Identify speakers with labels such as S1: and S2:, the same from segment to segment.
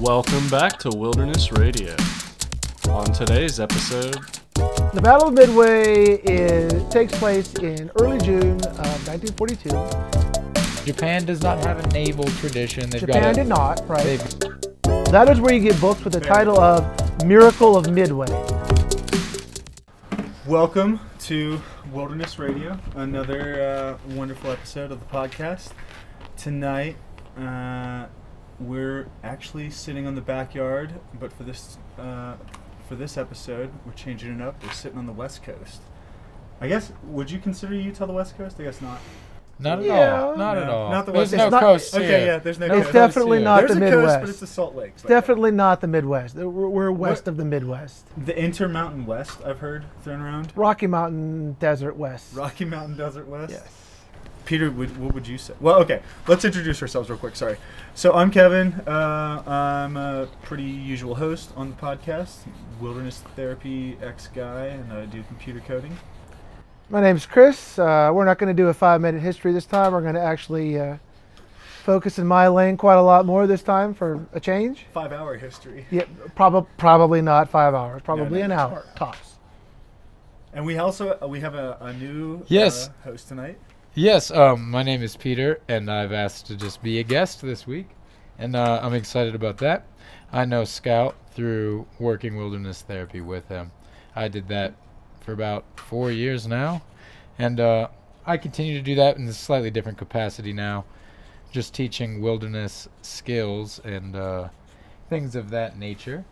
S1: Welcome back to Wilderness Radio. On today's episode,
S2: The Battle of Midway is, takes place in early June of 1942.
S3: Japan does not have a naval tradition. They've
S2: Japan
S3: got a,
S2: did not, right? That is where you get books with the title of Miracle of Midway.
S4: Welcome to Wilderness Radio, another uh, wonderful episode of the podcast. Tonight, uh, we're actually sitting on the backyard, but for this uh, for this episode, we're changing it up. We're sitting on the West Coast. I guess would you consider Utah the West Coast? I guess not.
S3: not at
S2: Yeah.
S3: all. Not at all.
S4: not the
S3: There's
S4: West
S3: no
S2: Coast.
S3: coast
S4: Okay,
S3: here.
S4: yeah, there's no.
S3: No
S2: It's
S4: coast.
S3: coast
S2: definitely
S3: here.
S2: not
S4: There's
S2: the
S4: a coast, but it's the Salt Lakes.
S2: It's
S4: right?
S2: definitely not the Midwest. We're, we're west
S4: What-
S2: of the Midwest.
S4: the Intermountain West. I've heard thrown around.
S2: Rocky Mountain Desert West.
S4: Rocky Mountain Desert West.
S2: Yes.
S4: Peter, would, what would you say? Well, okay, let's introduce ourselves real quick. Sorry. So I'm Kevin. Uh, I'm a pretty usual host on the podcast, Wilderness Therapy ex guy, and I do computer coding.
S2: My name's Chris. Uh, we're not going to do a five minute history this time. We're going to actually uh, focus in my lane quite a lot more this time for a change.
S4: Five hour history.
S2: Yeah, prob- probably not five hours. Probably
S4: no.
S2: an hour tops.
S4: And we also uh, we have a, a new
S3: Yes.
S4: uh, host tonight.
S3: Yes, um, my name is Peter, and I've asked to just be a guest this week, and uh, I'm excited about that. I know Scout through working wilderness therapy with him. I did that for about four years now, and uh, I continue to do that in a slightly different capacity now, just teaching wilderness skills and uh, things of that nature.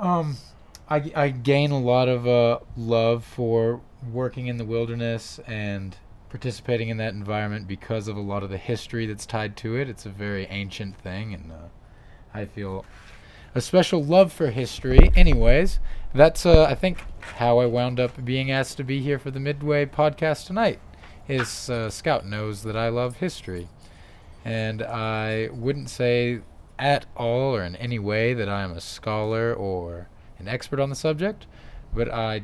S3: Um, I, I gain a lot of uh, love for working in the wilderness and participating in that environment because of a lot of the history that's tied to it. It's a very ancient thing, and uh, I feel a special love for history. Anyways, that's uh, I think how I wound up being asked to be here for the Midway podcast tonight. Is uh, Scout knows that I love history, and I wouldn't say at all or in any way that I am a scholar or an expert on the subject, but I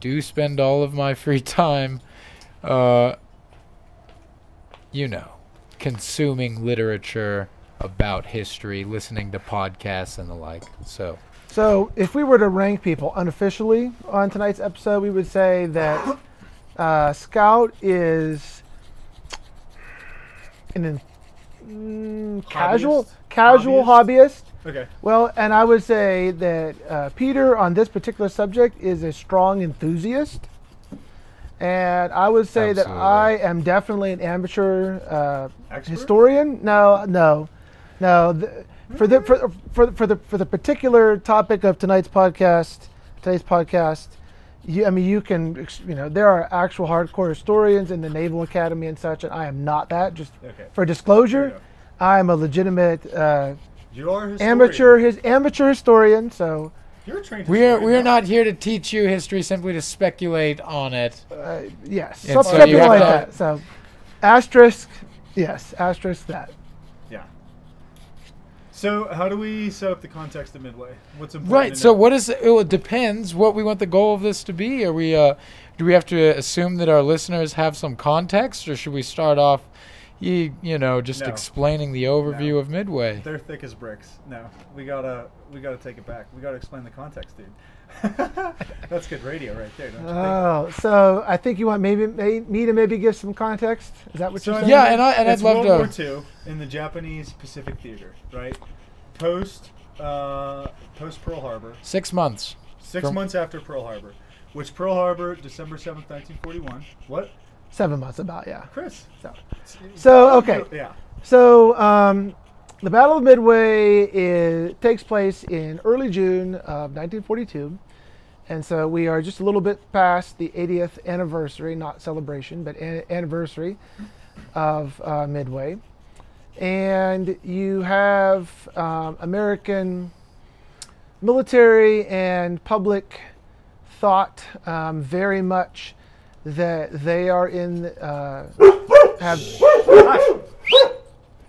S3: do spend all of my free time, uh, you know, consuming literature about history, listening to podcasts and the like. So,
S2: So, if we were to rank people unofficially on tonight's episode, we would say that uh, Scout is an mm, casual,
S4: Hobbyist?
S2: casual hobbyist.
S4: Okay.
S2: Well, and I would say that uh, Peter on this particular subject is a strong enthusiast. And I would say that I am definitely an amateur uh, historian. No, no, no. The, for the for, for for the for the particular topic of tonight's podcast, today's podcast, you I mean you can you know there are actual hardcore historians in the Naval Academy and such, and I am not that. Just
S4: Okay.
S2: for disclosure, I am a legitimate uh, amateur his amateur historian. So
S4: You're trained.
S3: we are we are not here to teach you history, simply to speculate on it.
S2: uh, yes,
S3: And
S2: some-
S3: so
S2: something like that. So asterisk, yes, asterisk that.
S4: Yeah. So how do we set up the context of Midway? What's important?
S3: Right. So
S4: know?
S3: what is it, well, it depends what we want the goal of this to be. Are we uh do we have to assume that our listeners have some context or should we start off you, you know just
S4: No.
S3: explaining the overview
S4: No.
S3: of Midway?
S4: They're thick as bricks. No, we gotta we gotta take it back. We gotta explain the context, dude. That's good radio right there, don't you think?
S2: Oh, so I think you want maybe may, me to maybe give some context. Is that what
S4: So
S2: you're saying?
S3: Yeah,
S4: mean,
S3: and I- and I'd
S4: it's
S3: love
S4: World
S3: to-
S4: War II in the Japanese Pacific Theater, right? Post uh, post Pearl Harbor,
S3: 6 months.
S4: six
S3: From-
S4: months after Pearl Harbor, which Pearl Harbor, December seventh, nineteen forty one. What,
S2: Seven months, about yeah.
S4: Chris?
S2: So, so okay.
S4: Yeah.
S2: So um, the Battle of Midway is, takes place in early June of 1942, and so we are just a little bit past the 80th anniversary, not celebration, but an- anniversary of uh, Midway, and you have um, American military and public thought um, very much that they are in uh, have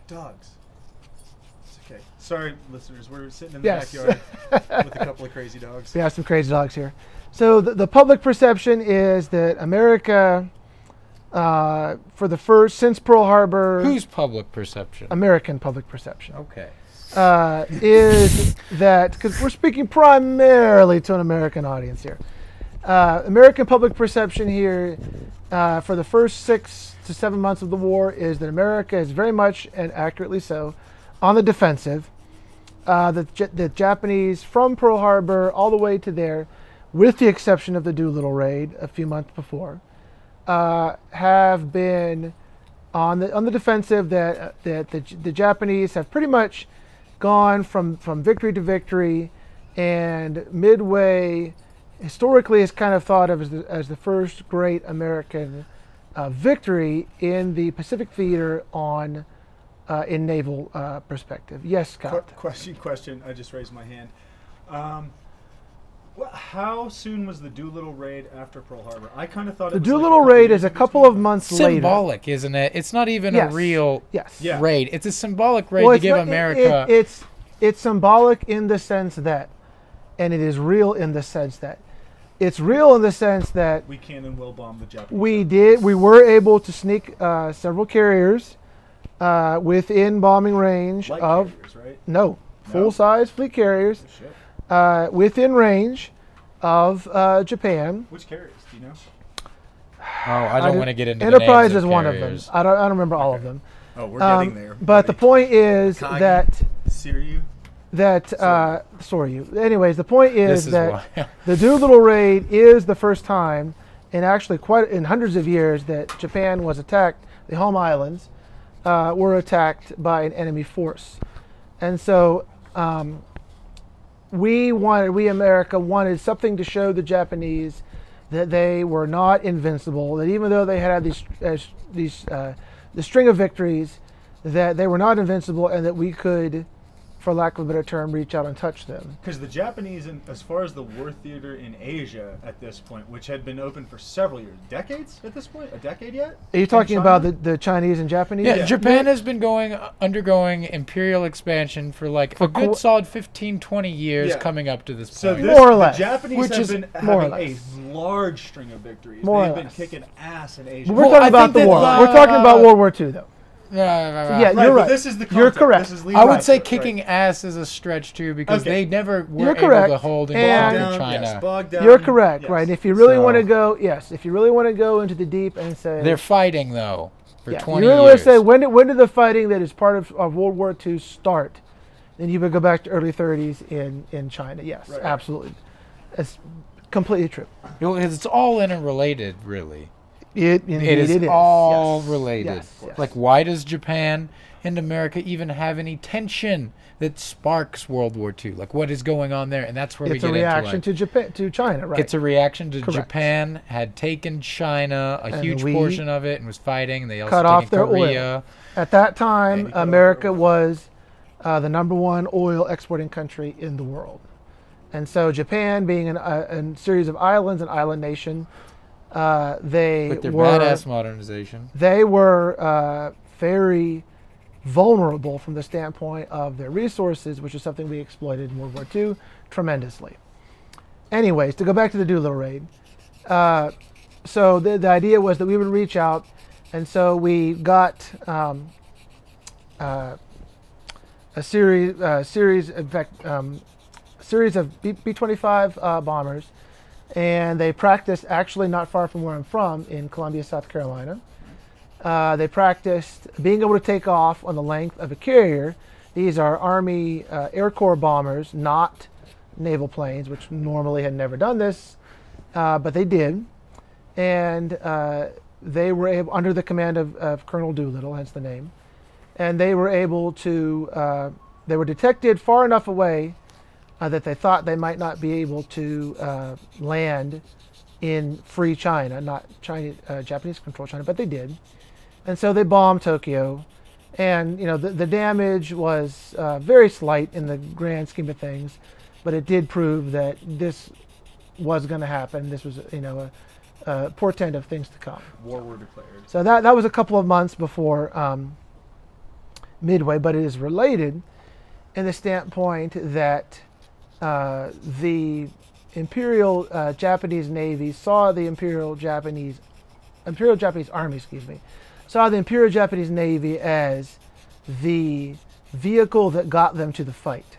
S4: Dogs. It's okay. Sorry, listeners. We're sitting in the
S2: Yes.
S4: backyard with a couple of crazy dogs.
S2: We have some crazy dogs here. So the, the public perception is that America, uh, for the first since Pearl Harbor,
S3: Whose public perception?
S2: American public perception.
S3: okay.
S2: uh, is that because we're speaking primarily to an American audience here. Uh, American public perception here uh, for the first six to seven months of the war is that America is very much and accurately so on the defensive. Uh, the, the Japanese from Pearl Harbor all the way to there, with the exception of the Doolittle raid a few months before, uh, have been on the on the defensive. That uh, that the, the Japanese have pretty much gone from from victory to victory, and Midway historically is kind of thought of as the, as the first great American uh, victory in the Pacific theater on uh, in naval uh, perspective. Yes,
S4: Qu-
S2: Scott.
S4: question, question. I just raised my hand. Um, wh- how soon was the Doolittle raid after Pearl Harbor? I kind of thought
S2: The
S4: it was like
S2: Doolittle
S4: couple
S2: raid is a couple of
S4: but-
S2: months later.
S3: Symbolic, isn't it? It's not even
S2: Yes.
S3: a real
S2: Yes.
S4: Yeah.
S3: raid. It's a symbolic raid
S2: Well,
S3: to give
S2: not- it-
S3: America.
S2: it- it's it's symbolic in the sense that, and it is real in the sense that, it's real in the sense that
S4: We can and will bomb the Japanese.
S2: we did we were able to sneak uh, several carriers uh, within bombing range
S4: Light
S2: of
S4: carriers, right?
S2: no
S4: No?
S2: full size fleet carriers
S4: Oh,
S2: uh, within range of uh, Japan.
S4: Which carriers? Do you know?
S3: oh, I don't
S2: did-
S3: want to get into
S2: Enterprise
S3: the names
S2: is one of them. I don't I don't remember all of them.
S4: Oh, we're
S2: Um,
S4: getting there.
S2: But the point is
S4: Kagi.
S2: that
S4: Siryu.
S2: That uh, sorry you. Anyways, the point is,
S3: is
S2: that the Doolittle raid is the first time in actually quite in hundreds of years that Japan was attacked. The home islands uh, were attacked by an enemy force, and so um, we wanted, we America wanted something to show the Japanese that they were not invincible. That even though they had had these uh, these uh, the string of victories, that they were not invincible, and that we could, for lack of a better term, reach out and touch them.
S4: Because the Japanese, in, as far as the war theater in Asia at this point, which had been open for several years, decades at this point, a decade yet?
S2: Are you talking about the, the Chinese and Japanese?
S3: Yeah,
S4: Yeah.
S3: Japan has been going undergoing imperial expansion for like
S2: For
S3: a good
S2: qu-
S3: solid 15 20 years
S4: Yeah.
S3: coming up to this
S4: So
S3: point.
S4: this,
S2: More or
S4: the
S2: less.
S4: Japanese
S3: Which
S4: have
S3: is
S4: been
S2: more or
S4: having
S2: less.
S4: a large string of victories.
S2: More
S4: They've been
S2: less.
S4: kicking ass in Asia.
S2: But we're
S3: Well,
S2: talking
S3: I
S2: about
S3: think
S2: the
S3: that,
S2: war. we're talking about
S3: uh,
S2: World War II, though.
S3: Yeah,
S2: Yeah,
S4: Right,
S2: you're
S4: but
S2: right.
S4: This is the
S2: You're correct.
S4: This is
S3: I would
S4: Right,
S3: say
S4: right.
S3: kicking ass is a stretch too because
S4: Okay.
S3: they never were
S2: You're
S3: able
S2: correct.
S3: to hold and
S2: And-
S3: conquer
S4: Down,
S3: China.
S4: yes, bogged down,
S2: You're correct,
S4: yes.
S2: right? If you really
S3: So-
S2: want to go, yes, if you really want to go into the deep and say,
S3: They're fighting though for
S2: yeah,
S3: 20
S2: you really want
S3: years.
S2: to say when did, when did the fighting that is part of, of World War II start? Then you would go back to early 30s in, in China. Yes,
S4: Right.
S2: absolutely. That's completely true.
S3: You know, it's all interrelated, really.
S2: It,
S3: it is
S2: it is.
S3: all
S2: yes.
S3: related.
S2: Yes, yes.
S3: Like, why does Japan and America even have any tension that sparks World War II? Like, what is going on there? And that's where
S2: it's
S3: we
S2: a
S3: get
S2: reaction
S3: into like,
S2: to Japan to China, right?
S3: It's a reaction to
S2: Correct.
S3: Japan had taken China, a
S2: And
S3: huge portion of it, and was fighting. And they also
S2: cut off their oil. At that time,
S4: you cut off
S2: America was uh, the number one oil exporting country in the world. And so, Japan, being an, uh, a series of islands, an island nation, uh, they
S3: their
S2: were
S3: badass modernization.
S2: they were uh, very vulnerable from the standpoint of their resources, which is something we exploited in World War II tremendously. Anyways, to go back to the Doolittle raid, uh, so the, the idea was that we would reach out, and so we got um, uh, a series, uh, series, in fact, um, series of B- B-25 uh, bombers, and they practiced actually not far from where I'm from in Columbia, South Carolina. Uh, they practiced being able to take off on the length of a carrier. These are Army uh, Air Corps bombers, not naval planes, which normally had never done this, uh, but they did. And uh, they were able, under the command of, of Colonel Doolittle, hence the name, and they were able to, uh, they were detected far enough away uh, that they thought they might not be able to uh, land in free China, not China, uh, Japanese controlled China, but they did. And so they bombed Tokyo. And, you know, the, the damage was uh, very slight in the grand scheme of things, but it did prove that this was going to happen. This was, you know, a, a portent of things to come.
S4: War were declared.
S2: So that, that was a couple of months before um, Midway, but it is related in the standpoint that uh, the Imperial uh, Japanese Navy saw the Imperial Japanese Imperial Japanese Army, excuse me, saw the Imperial Japanese Navy as the vehicle that got them to the fight.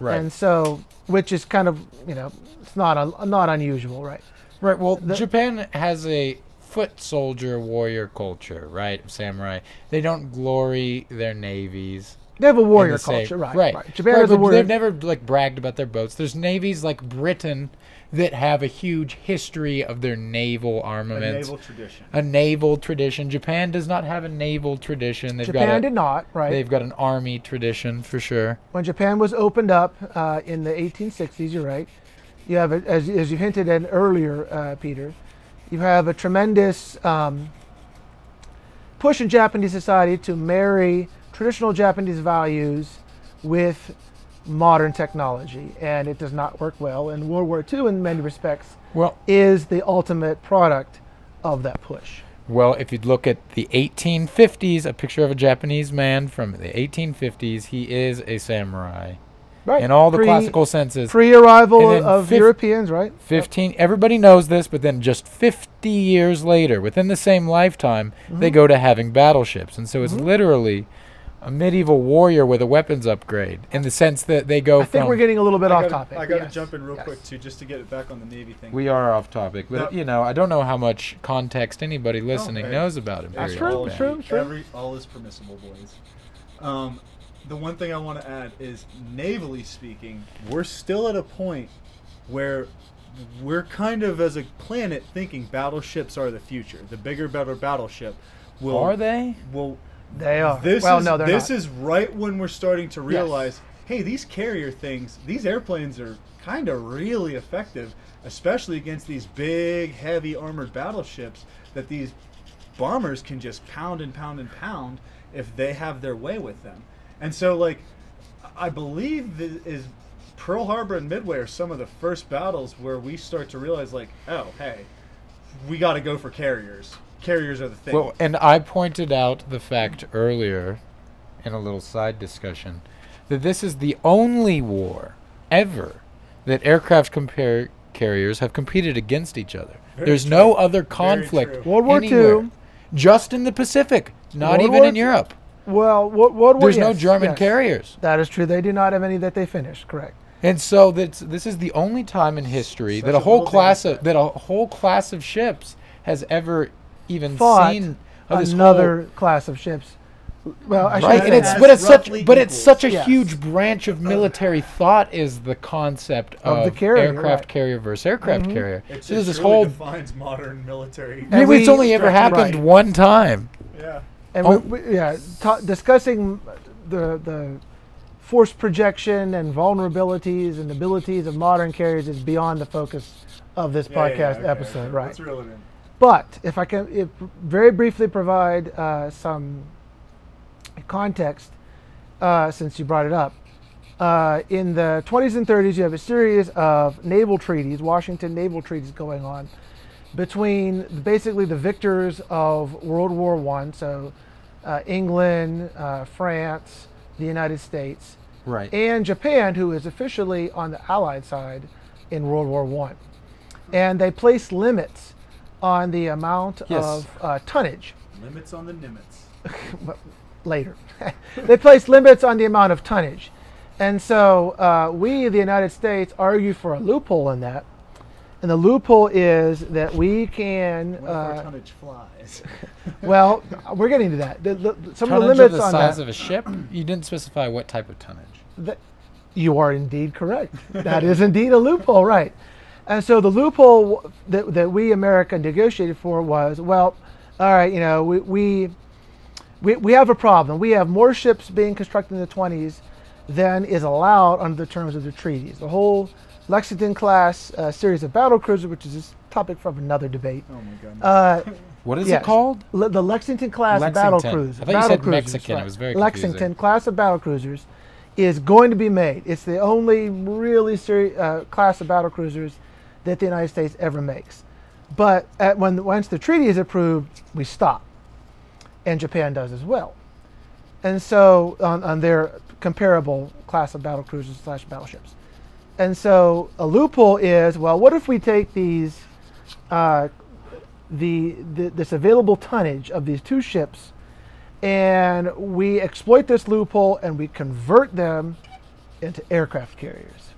S3: Right.
S2: And so, which is kind of, you know, it's not un, not unusual, right?
S3: Right. Well,
S2: The-
S3: Japan has a foot soldier warrior culture, right? Samurai. They don't glory their navies.
S2: They have a warrior
S3: the same-
S2: culture, right?
S3: Right.
S2: Japan
S3: Right,
S2: has a warrior.
S3: They've never like bragged about their boats. There's navies like Britain that have a huge history of their naval armaments.
S4: A naval tradition.
S3: a naval tradition. Japan does not have a naval tradition. They've
S2: Japan
S3: got a,
S2: did not, right?
S3: They've got an army tradition for sure.
S2: when Japan was opened up uh, in the 1860s, you're right. You have, a, as, as you hinted at earlier, uh, Peter, you have a tremendous um, push in Japanese society to marry traditional Japanese values with modern technology, and it does not work well. And World War II, in many respects,
S3: Well,
S2: is the ultimate product of that push.
S3: well, if you look at the 1850s, a picture of a Japanese man from the 1850s, he is a samurai
S2: Right.
S3: in all the
S2: Pre-
S3: classical senses.
S2: pre-arrival of
S3: fif-
S2: Europeans, right?
S3: 15 everybody knows this but then just 50 years later within the same lifetime they
S2: Mm-hmm.
S3: go to having battleships and so it's literally a medieval warrior with a weapons upgrade in the sense that they go
S2: I think we're getting a little bit
S4: I
S2: off
S4: gotta,
S2: topic.
S4: I got to
S2: yes.
S4: jump in real
S2: Yes.
S4: quick too, just to get it back on the Navy thing.
S3: we are off topic but
S4: That-
S3: you know i don't know how much context anybody listening
S4: hey.
S3: knows about imperial
S2: That's true,
S4: all,
S2: it's true, it's true.
S4: Every, all is permissible, boys. Um, the one thing I want to add is, navally speaking, we're still at a point where we're kind of, as a planet, thinking battleships are the future. The bigger, better battleship will.
S3: are they
S4: Will
S2: They are.
S4: This
S2: well,
S4: is
S2: no, they're
S4: this
S2: not.
S4: is right when we're starting to realize, hey, these carrier things, these airplanes are kind of really effective, especially against these big, heavy armored battleships that these bombers can just pound and pound and pound if they have their way with them. And so, like, I believe is Pearl Harbor and Midway are some of the first battles where we start to realize, like, oh, hey, we got to go for carriers. Carriers are the thing.
S3: well and i pointed out the fact earlier in a little side discussion that this is the only war ever that aircraft compare carriers have competed against each other
S4: Very
S3: there's
S4: true.
S3: no other conflict.
S2: World War
S3: anywhere,
S2: II.
S3: just in the Pacific, not
S2: World
S3: even
S2: War
S3: in
S2: II.
S3: Europe.
S2: Well, what? What?
S3: There's no German
S2: yes.
S3: carriers,
S2: That is true. They do not have any that they finished. Correct.
S3: and so that's this is the only time in history
S4: Such
S3: that a
S4: a
S3: whole
S4: little
S3: class of that a whole class of ships has ever even
S2: Fought
S3: seen of this
S2: Another class of ships. Well, I
S3: right, and it's but it's such
S4: roughly
S3: but it's such a
S2: Yes.
S3: huge branch of military thought is the concept
S2: Of
S3: of,
S2: the carrier,
S3: aircraft
S2: right. Mm-hmm.
S3: carrier versus aircraft carrier.
S4: It,
S3: so
S4: it
S3: there's this
S4: truly
S3: whole
S4: defines modern military.
S2: And
S3: maybe it's only ever
S4: Right.
S3: happened one time.
S4: Yeah.
S2: And
S3: Oh.
S2: we, we, yeah, ta- discussing the the force projection and vulnerabilities and abilities of modern carriers is beyond the focus of this
S4: Yeah, yeah,
S2: podcast
S4: yeah, okay,
S2: episode, right?
S4: Let's reel it in.
S2: But if I can if very briefly provide uh, some context, uh, since you brought it up, uh, in the 20s and 30s, you have a series of naval treaties, Washington naval treaties going on between basically the victors of World War One, so uh, England, uh, France, the United States,
S3: Right.
S2: and Japan, who is officially on the Allied side in World War One, and they place limits on the amount
S3: Yes.
S2: of uh, tonnage.
S4: Limits on the Nimitz.
S2: Later, they place limits on the amount of tonnage, and so uh, we, the United States, argue for a loophole in that. And the loophole is that we can,
S4: What if our
S2: uh,
S4: tonnage flies?
S2: well, we're getting to that. The, the, some
S3: Tonnage
S2: of the limits
S3: of the
S2: on
S3: size
S2: that.
S3: of a ship. You didn't specify what type of tonnage.
S2: That, you are indeed correct. That is indeed a loophole, right? And so the loophole that, that we America negotiated for was, well, all right, you know, we, we we we have a problem. We have more ships being constructed in the 20s than is allowed under the terms of the treaties. The whole Lexington class uh, series of battle cruisers, which is a topic for another debate.
S4: oh my goodness.
S2: Uh,
S3: What is
S2: Yes.
S3: it called?
S2: Le- the Lexington class battle
S3: Lexington.
S2: cruisers.
S3: I thought you said
S2: cruisers,
S3: Mexican. It was very
S2: Lexington
S3: confusing.
S2: class of battle cruisers is going to be made. It's the only really seri- uh, class of battle cruisers that the United States ever makes. But at, when once the treaty is approved, we stop, and Japan does as well. And so on, on their comparable class of battle cruisers slash battleships. And so a loophole is well, what if we take these uh, the, the this available tonnage of these two ships and we exploit this loophole and we convert them into aircraft carriers.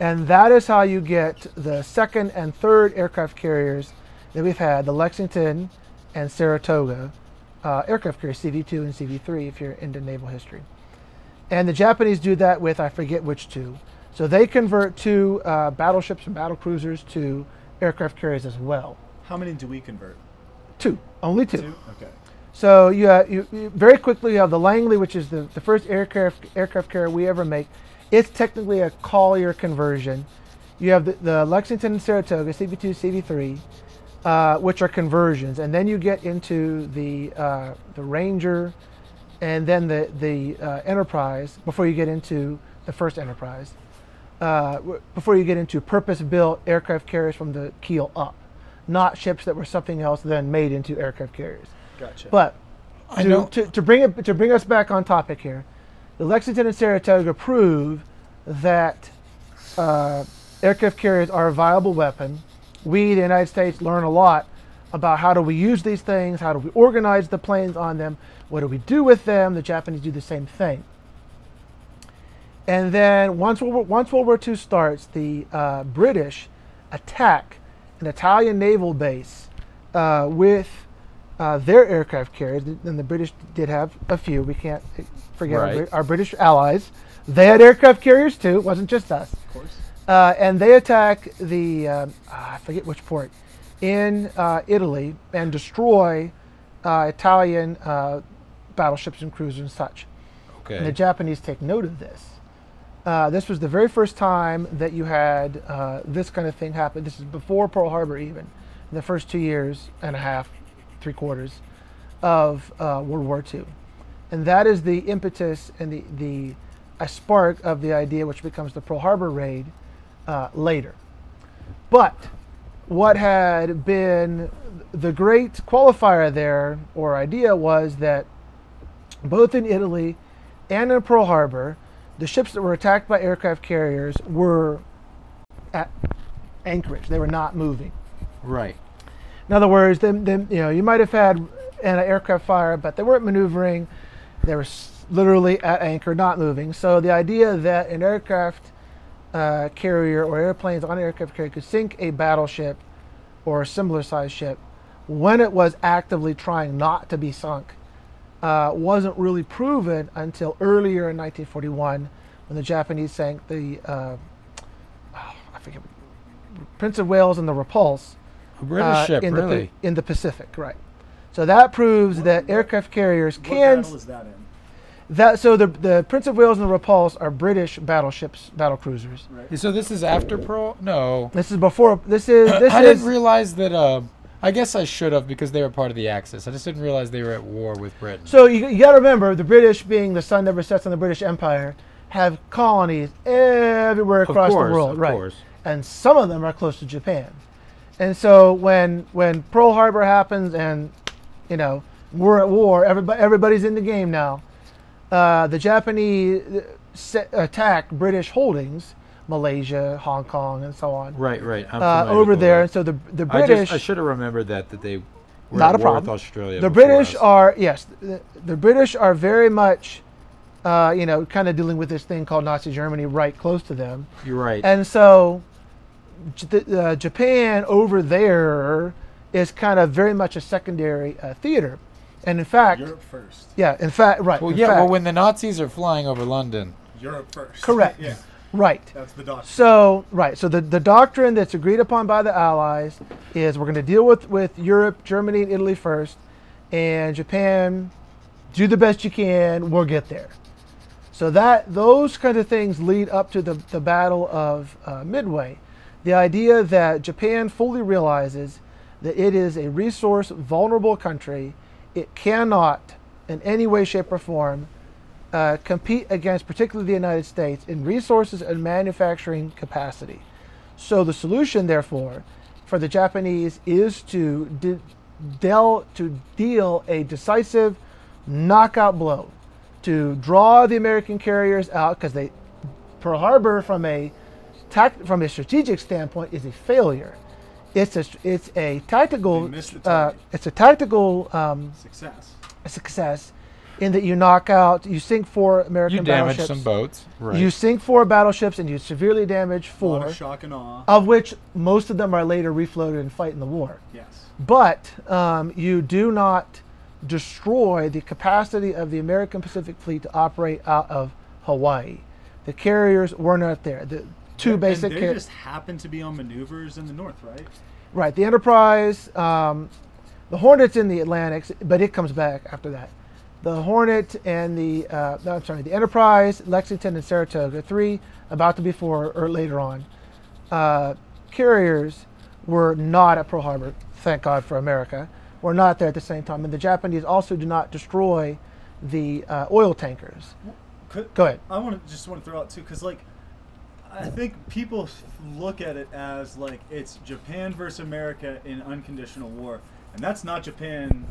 S2: And that is how you get the second and third aircraft carriers that we've had, the Lexington and Saratoga uh, aircraft carriers, CV2 and CV3, if you're into naval history. And the Japanese do that with, I forget which two. So they convert two uh, battleships and battle cruisers to aircraft carriers as well.
S4: How many do we convert?
S2: Two, only two.
S4: Two? Okay.
S2: So you, uh, you, you very quickly you have the Langley, which is the, the first aircraft aircraft carrier we ever make. It's technically a Collier conversion. You have the, the Lexington and Saratoga, CV2, CV3, uh, which are conversions, and then you get into the uh, the Ranger, and then the the uh, Enterprise before you get into the first Enterprise. Uh, before you get into purpose-built aircraft carriers from the keel up, not ships that were something else then made into aircraft carriers.
S4: Gotcha.
S2: But
S3: I
S2: to,
S3: know.
S2: to, to bring it to bring us back on topic here, the Lexington and Saratoga prove that uh, aircraft carriers are a viable weapon. We, the United States, learn a lot about how do we use these things, how do we organize the planes on them, what do we do with them. The Japanese do the same thing. And then once World War, once World War II starts, the uh, British attack an Italian naval base uh, with uh, their aircraft carriers, and the British did have a few. We can't forget our,
S3: Right.
S2: Brit- our British allies. They had aircraft carriers too. It wasn't just us.
S4: of course.
S2: Uh, and they attack the um, ah, I forget which port in uh, Italy and destroy uh, Italian uh, battleships and cruisers and such. And the Japanese take note of this. Uh, this was the very first time that you had uh, this kind of thing happen. This is before Pearl Harbor, even in the first two years and a half, three quarters of uh, World War II, and that is the impetus and the the a spark of the idea, which becomes the Pearl Harbor raid uh, later. But what had been the great qualifier there or idea was that both in Italy and in Pearl Harbor, the ships that were attacked by aircraft carriers were at anchorage. They were not moving.
S3: Right.
S2: In other words, you know, you might have had an aircraft fire, but they weren't maneuvering. They were literally at anchor, not moving. So the idea that an aircraft uh, carrier or airplanes on an aircraft carrier could sink a battleship or a similar sized ship when it was actively trying not to be sunk uh, wasn't really proven until earlier in 1941 when the Japanese sank the uh, oh, I forget Prince of Wales and the Repulse
S3: A British
S2: uh,
S3: ship,
S2: in
S3: really.
S2: the in the Pacific, right? So that proves that aircraft carriers
S4: What
S2: can
S4: battle is that in?
S2: that. So the the Prince of Wales and the Repulse are British battleships, battle cruisers.
S4: Right.
S3: so this is after Pearl? No.
S2: This is before. This is this
S3: I
S2: is
S3: didn't realize that. Uh, I guess I should have because they were part of the Axis. I just didn't realize they were at war with Britain.
S2: so you, you got to remember the British, being the sun never sets on the British Empire, have colonies everywhere across
S3: course,
S2: the world,
S3: of
S2: right?
S3: course.
S2: And some of them are close to Japan. And so when when Pearl Harbor happens and you know we're at war, everybody everybody's in the game now. Uh, the Japanese uh, attack British holdings, Malaysia, Hong Kong, and so on,
S3: Right, right. I'm
S2: uh, over there. And so the the
S3: I,
S2: British,
S3: just, I should have remembered that that they were
S2: Not
S3: at
S2: a
S3: war with
S2: problem.
S3: Australia.
S2: the British
S3: us.
S2: are yes, the, the British are very much, uh, you know, kind of dealing with this thing called Nazi Germany right close to them.
S3: You're right.
S2: And so, J- uh, Japan over there is kind of very much a secondary uh, theater, and in fact,
S4: Europe first.
S2: yeah, in fact, right,
S3: well,
S2: in
S3: yeah. Well, when the Nazis are flying over London,
S4: Europe first.
S2: Correct.
S4: Yeah,
S2: right.
S4: that's the doctrine.
S2: So, right, so the, the doctrine that's agreed upon by the Allies is we're going to deal with with Europe, Germany, and Italy first, and Japan, do the best you can. We'll get there. So that those kind of things lead up to the, the Battle of uh, Midway. The idea that Japan fully realizes that it is a resource vulnerable country, it cannot in any way, shape, or form uh, compete against, particularly the United States, in resources and manufacturing capacity. So the solution, therefore, for the Japanese is to de- deal to deal a decisive knockout blow, to draw the American carriers out because they Pearl Harbor from a tact, from a strategic standpoint is a failure. It's a it's a tactical
S4: They missed the
S2: uh, it's a tactical um,
S4: Success.
S2: a success in that you knock out, you sink four American
S3: You damage
S2: battleships.
S3: some boats. Right.
S2: You sink four battleships and you severely damage
S4: A lot
S2: four,
S4: of shock and awe.
S2: of which most of them are later refloated and fight in the war.
S4: yes.
S2: But um, you do not destroy the capacity of the American Pacific Fleet to operate out of Hawaii. The carriers were not there. The two
S4: And
S2: basic
S4: they
S2: car-
S4: just happen to be on maneuvers in the north, right?
S2: right. The Enterprise, um, the Hornet's in the Atlantic, but it comes back after that. The Hornet and the uh, no, I'm sorry, the Enterprise, Lexington, and Saratoga, three about to be four or later on. Uh, carriers were not at Pearl Harbor. Thank God for America. Were not there at the same time, and the Japanese also do not destroy the uh, oil tankers.
S4: Could,
S2: Go ahead.
S4: I want to just want to throw out too, because like, I think people look at it as like it's Japan versus America in unconditional war, and that's not Japan's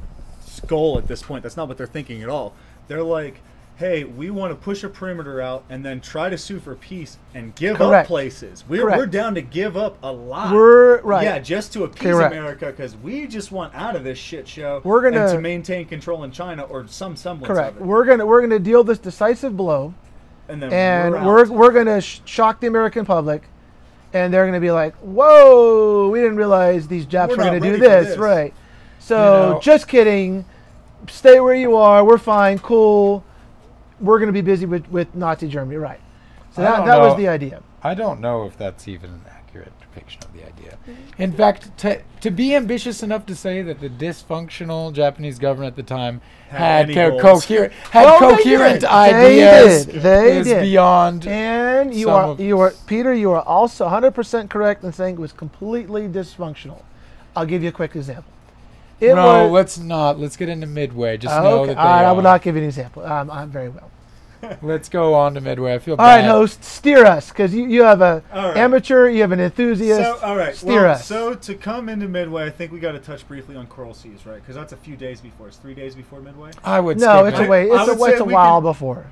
S4: goal at this point. That's not what they're thinking at all. They're like, hey, we want to push a perimeter out and then try to sue for peace and give
S2: Correct.
S4: up places. We're
S2: Correct.
S4: we're down to give up a lot.
S2: We're- right.
S4: Yeah, just to appease
S2: Correct.
S4: America because we just want out of this shit show.
S2: We're gonna-
S4: to maintain control in China or some semblance
S2: Correct. We're gonna we're gonna deal this decisive blow.
S4: And
S2: and
S4: we're,
S2: we're we're, gonna sh- shock the American public, and they're gonna be like, "Whoa, we didn't realize these Japs
S4: We're
S2: were gonna do this,
S4: this."
S2: right?" So
S3: You know-
S2: just kidding. Stay where you are. We're fine. Cool. We're gonna be busy with with Nazi Germany, right? So
S3: I
S2: that that was the idea.
S3: I don't know if that's even an accurate depiction of idea. In fact, to, to be ambitious enough to say that the dysfunctional Japanese government at the time
S4: Had
S3: had, co-
S4: goals.
S3: coherent had
S2: Well, they
S3: coherent
S2: did. They
S3: ideas
S2: did. They
S3: is
S2: did.
S3: beyond.
S2: And you
S3: Some
S2: are
S3: of-
S2: you are Peter. You are also 100% correct in saying it was completely dysfunctional. I'll give you a quick example. It
S3: no,
S2: was,
S3: let's not. Let's get into Midway. Just
S2: Uh,
S3: know that they
S2: All right, I will not give you an example. Um, I'm very well.
S3: Let's go on to Midway. I feel
S2: All
S3: bad.
S2: right, host, steer us because you, you have a
S4: All right.
S2: amateur, you have an enthusiast.
S4: So, all right.
S2: steer
S4: well,
S2: us.
S4: So to come into Midway, I think we got to touch briefly on Coral Seas, right? Because that's a few days before. It's three days before Midway.
S3: I would.
S2: no,
S3: skip
S2: it's
S3: it.
S2: a wait. It's a,
S4: would
S2: it's a while
S4: can-
S2: before.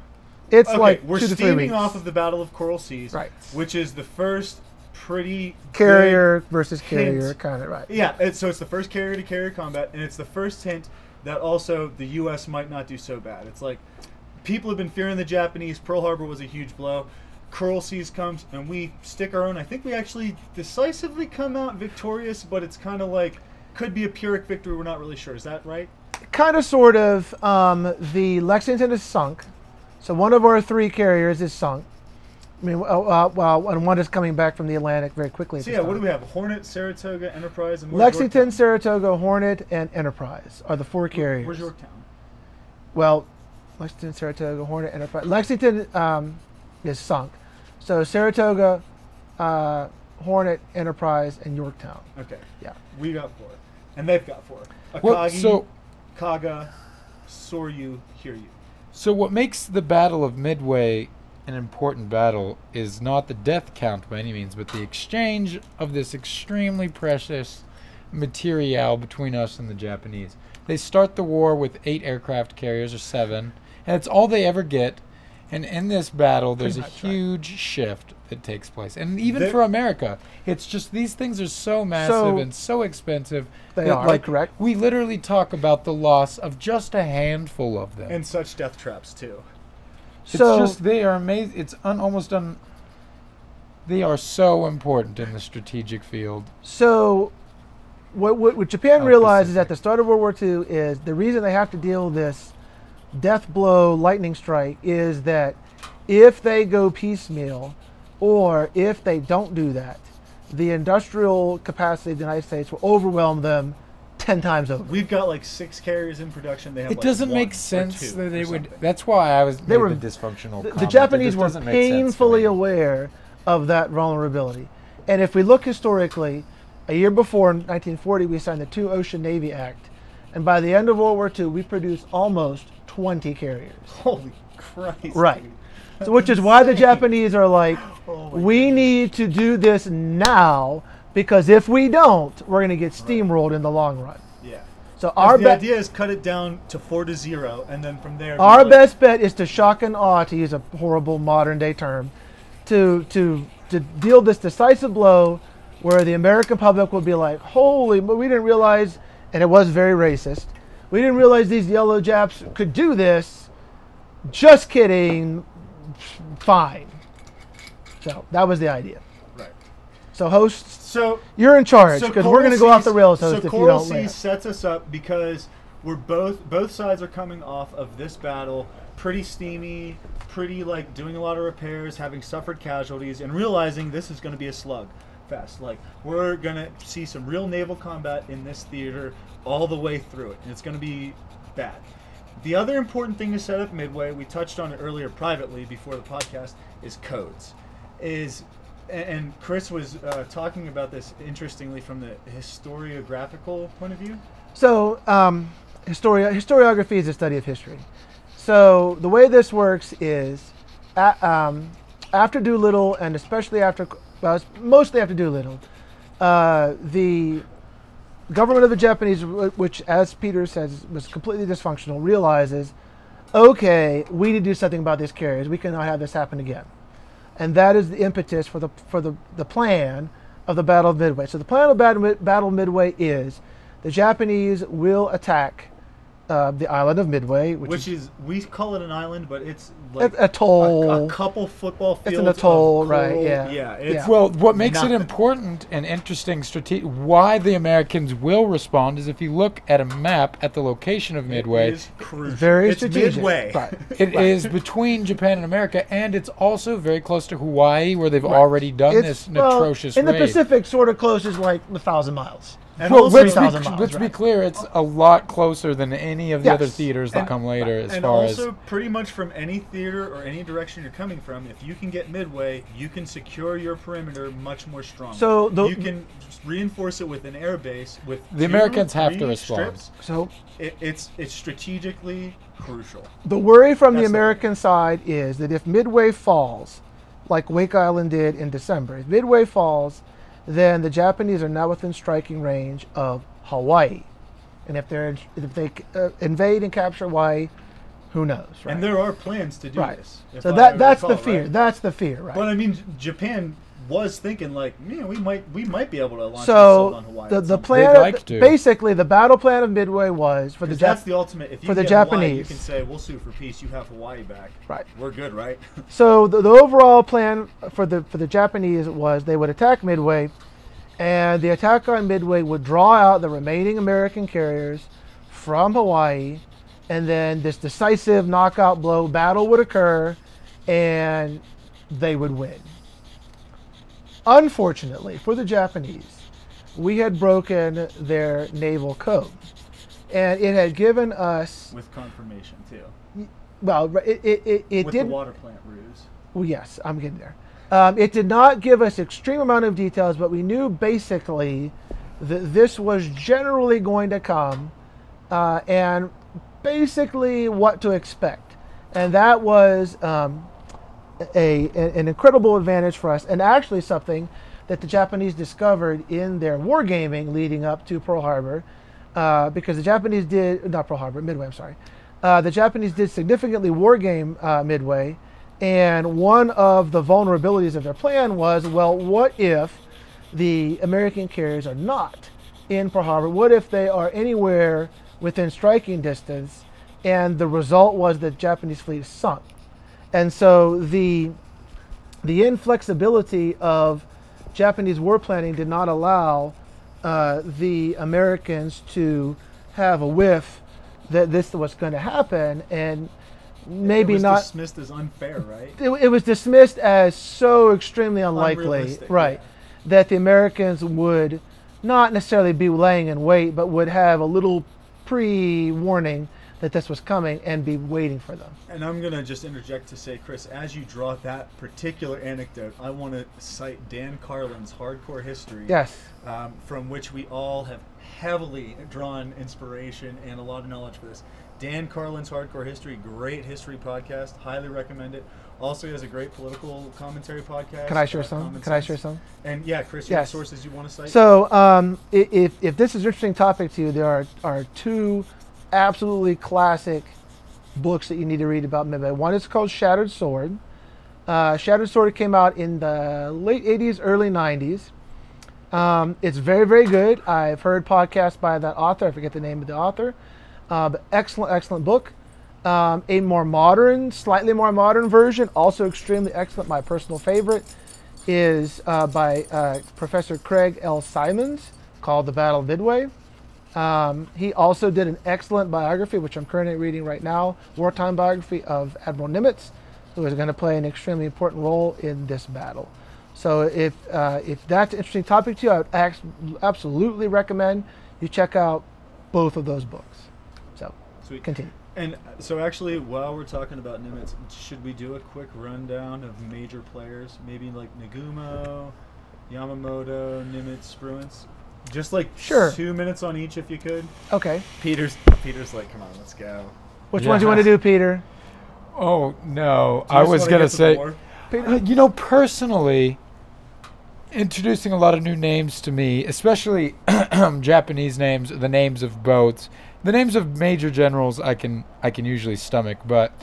S2: It's
S4: okay,
S2: like
S4: we're
S2: two to three
S4: steaming
S2: weeks.
S4: off of the Battle of Coral Seas,
S2: Right.
S4: Which is the first pretty
S2: carrier versus
S4: hint.
S2: carrier, kind of right.
S4: yeah. It's, so it's the first carrier to carrier combat, and it's the first hint that also the U.S. might not do so bad. It's like people have been fearing the Japanese. Pearl Harbor was a huge blow. Coral Seas comes, and we stick our own. I think we actually decisively come out victorious, but it's kind of like could be a Pyrrhic victory. We're not really sure. Is that right?
S2: Kind of, sort of. Um, the Lexington is sunk, so one of our three carriers is sunk. I mean, uh, uh, well, and one is coming back from the Atlantic very quickly.
S4: So yeah, what do we have? Hornet, Saratoga, Enterprise, and
S2: Lexington,
S4: Yorktown?
S2: Saratoga, Hornet, and Enterprise are the four carriers.
S4: Where's Yorktown?
S2: Well, Lexington, Saratoga, Hornet, Enterprise. Lexington um, is sunk. So Saratoga, uh, Hornet, Enterprise, and Yorktown.
S4: Okay.
S2: Yeah.
S4: We got four, and they've got four. Akagi,
S3: Well, so
S4: Kaga, Soryu, Hiryu.
S3: So what makes the Battle of Midway an important battle is not the death count by any means, but the exchange of this extremely precious material between us and the Japanese. They start the war with eight aircraft carriers or seven, and it's all they ever get. And in this battle, there's a
S2: Pretty much, right.
S3: huge shift that takes place. And even
S4: There-
S3: for America, it's just these things are so massive
S2: So-
S3: and so expensive.
S2: They
S3: that,
S2: are,
S3: like,
S2: correct.
S3: We literally talk about the loss of just a handful of them.
S4: And such death traps too.
S2: So
S3: it's just they are amazing. It's un, almost un. They are so important in the strategic field.
S2: So, what, what, what Japan
S3: South
S2: realizes
S3: Pacific.
S2: at the start of World War II is the reason they have to deal with this death blow lightning strike is that if they go piecemeal, or if they don't do that, the industrial capacity of the United States will overwhelm them ten times over.
S4: We've got like six carriers in production. They have
S3: It
S4: like
S3: doesn't
S4: one
S3: make sense that they would. That's why I was.
S2: They were-
S3: the dysfunctional.
S2: The, the Japanese
S3: just
S2: were
S3: doesn't make sense to
S2: painfully aware of that vulnerability. And if we look historically, a year before, in 1940, we signed the Two Ocean Navy Act. And by the end of World War II, we produced almost 20 carriers.
S4: Holy Christ!
S2: Right. So, which is why the Japanese are like,
S4: Oh
S2: we need to do this now because if we don't, we're going to get steamrolled in the long run.
S4: Yeah.
S2: So our
S4: the idea is cut it down to four to zero, and then from there.
S2: our best bet is to shock and awe, to use a horrible modern day term, to to to deal this decisive blow, where the American public will be like, "Holy, but we didn't realize," and it was very racist. We didn't realize these yellow Japs could do this. Just kidding. Fine. So that was the idea.
S4: Right.
S2: So hosts,
S4: So
S2: you're in charge
S4: so
S2: because we're going to go
S4: Coral
S2: off the rails, host,
S4: So
S2: if you don't us.
S4: sets us up because we're both both sides are coming off of this battle pretty steamy, pretty like doing a lot of repairs, having suffered casualties, and realizing this is going to be a slug fest. Like we're to see some real naval combat in this theater all the way through it, and it's to be bad. The other important thing to set up midway, we touched on it earlier privately before the podcast, is codes. Is and- Chris was uh, talking about this interestingly from the historiographical point of view.
S2: So, um, historiography is a study of history. So, the way this works is a um, after Doolittle, and especially after, well, it's mostly after Doolittle, uh, the government of the Japanese, which, as Peter says, was completely dysfunctional, realizes, okay, we need to do something about these carriers. We cannot have this happen again. And that is the impetus for the, for the, the plan of the Battle of Midway. So, the plan of Battle, Midway is the Japanese will attack uh, the island of Midway, which,
S4: Which
S2: is
S4: is we call it an island, but it's like
S2: a, atoll.
S4: a, a couple football fields.
S2: It's
S4: fields.
S2: an atoll, right, yeah.
S4: yeah. It's
S2: Yeah.
S3: Well, what makes
S4: nothing.
S3: it important and interesting strate- why the Americans will respond is if you look at a map at the location of Midway,
S4: It is crucial.
S2: very
S4: it's
S2: strategic.
S4: Midway.
S2: Right.
S3: it is between Japan and America, and it's also very close to Hawaii, where they've already done
S2: It's-
S3: this
S2: well,
S3: atrocious
S2: in the. Pacific, sort of close is like a thousand miles.
S4: And
S3: well, let's, be,
S2: miles,
S3: let's be clear, it's a lot closer than any of the other theaters that
S2: And-
S3: come later, as
S4: and
S3: far
S4: also
S3: as
S4: pretty much from any theater or any direction you're coming from, if you can get midway, you can secure your perimeter much more strongly.
S2: So the-
S4: you can reinforce it with an air base with
S3: The
S4: two,
S3: Americans have to respond.
S4: strips.
S2: So
S4: It, it's it's strategically crucial.
S2: the worry from
S4: That's the-
S2: American side is that if Midway falls, like Wake Island did in December, if Midway falls, then the Japanese are now within striking range of Hawaii, and if they're if they uh, invade and capture Hawaii, who knows? Right.
S4: And there are plans to do
S2: right.
S4: this.
S2: So
S4: I
S2: that that's the fear.
S4: right?
S2: That's the fear, right?
S4: But I mean, Japan was thinking like, man, we might we might be able to launch an assault
S2: so
S4: on Hawaii.
S2: the
S4: at
S2: the plan,
S3: They'd like to.
S2: basically, the battle plan of Midway was for the
S4: 'Cause that's
S2: Jap-
S4: the ultimate. If you
S2: for the
S4: get Hawaii, you can say we'll sue for peace. You have Hawaii back.
S2: Right.
S4: We're good, right?
S2: So the, the overall plan for the for the Japanese was they would attack Midway, and the attack on Midway would draw out the remaining American carriers from Hawaii, and then this decisive knockout blow battle would occur, and they would win. Unfortunately for the Japanese, we had broken their naval code, and it had given us
S4: With confirmation too.
S2: well, it it, it, it
S4: With
S2: did
S4: the water plant ruse.
S2: well, yes, I'm getting there. Um, it did not give us extreme amount of details, but we knew basically that this was generally going to come, uh, and basically what to expect, and that was um, a, an incredible advantage for us, and actually something that the Japanese discovered in their wargaming leading up to Pearl Harbor, uh, because the Japanese did not Pearl Harbor, Midway. I'm sorry. Uh, the Japanese did significantly wargame uh, Midway, and one of the vulnerabilities of their plan was, well, what if the American carriers are not in Pearl Harbor? What if they are anywhere within striking distance? And the result was that Japanese fleet sunk. And so the the inflexibility of Japanese war planning did not allow uh, the Americans to have a whiff that this was going to happen, and maybe
S4: it was
S2: not.
S4: dismissed as unfair, right?
S2: It, it was dismissed as so extremely unlikely, right?
S4: yeah.
S2: That the Americans would not necessarily be laying in wait, but would have a little pre-warning that this was coming and be waiting for them.
S4: And I'm gonna just interject to say, Chris, as you draw that particular anecdote, I want to cite Dan Carlin's Hardcore History.
S2: Yes.
S4: um, from which we all have heavily drawn inspiration and a lot of knowledge for this. Dan Carlin's Hardcore History, great history podcast, highly recommend it. Also, he has a great political commentary podcast.
S2: Can I share
S4: uh,
S2: some? Can I share some?
S4: And yeah, Chris, you
S2: Yes.
S4: sources you want to cite?
S2: So, um, if, if this is an interesting topic to you, there are, are two absolutely classic books that you need to read about Midway. One is called Shattered Sword. Uh, Shattered Sword came out in the late 80s, early 90s. Um, it's very, very good. I've heard podcasts by that author. I forget the name of the author. Uh, but excellent, excellent book. Um, a more modern, slightly more modern version, also extremely excellent. My personal favorite is uh, by uh, Professor Craig L. Symonds called The Battle of Midway. Um, he also did an excellent biography, which I'm currently reading right now, wartime biography of Admiral Nimitz, who is going to play an extremely important role in this battle. So if uh, if that's an interesting topic to you, I would absolutely recommend you check out both of those books. So
S4: Sweet.
S2: continue.
S4: And uh, so, actually, while we're talking about Nimitz, should we do a quick rundown of major players? Maybe like Nagumo, Yamamoto, Nimitz, Spruance? Just like
S2: Sure.
S4: two minutes on each, if you could.
S2: Okay.
S4: Peter's Peter's like, come on, let's go.
S2: Which ones do you want to do, Peter?
S3: Oh no, I was gonna say.
S4: more?
S3: Uh, You know, personally, introducing a lot of new names to me, especially Japanese names, the names of boats, the names of major generals, I can I can usually stomach, but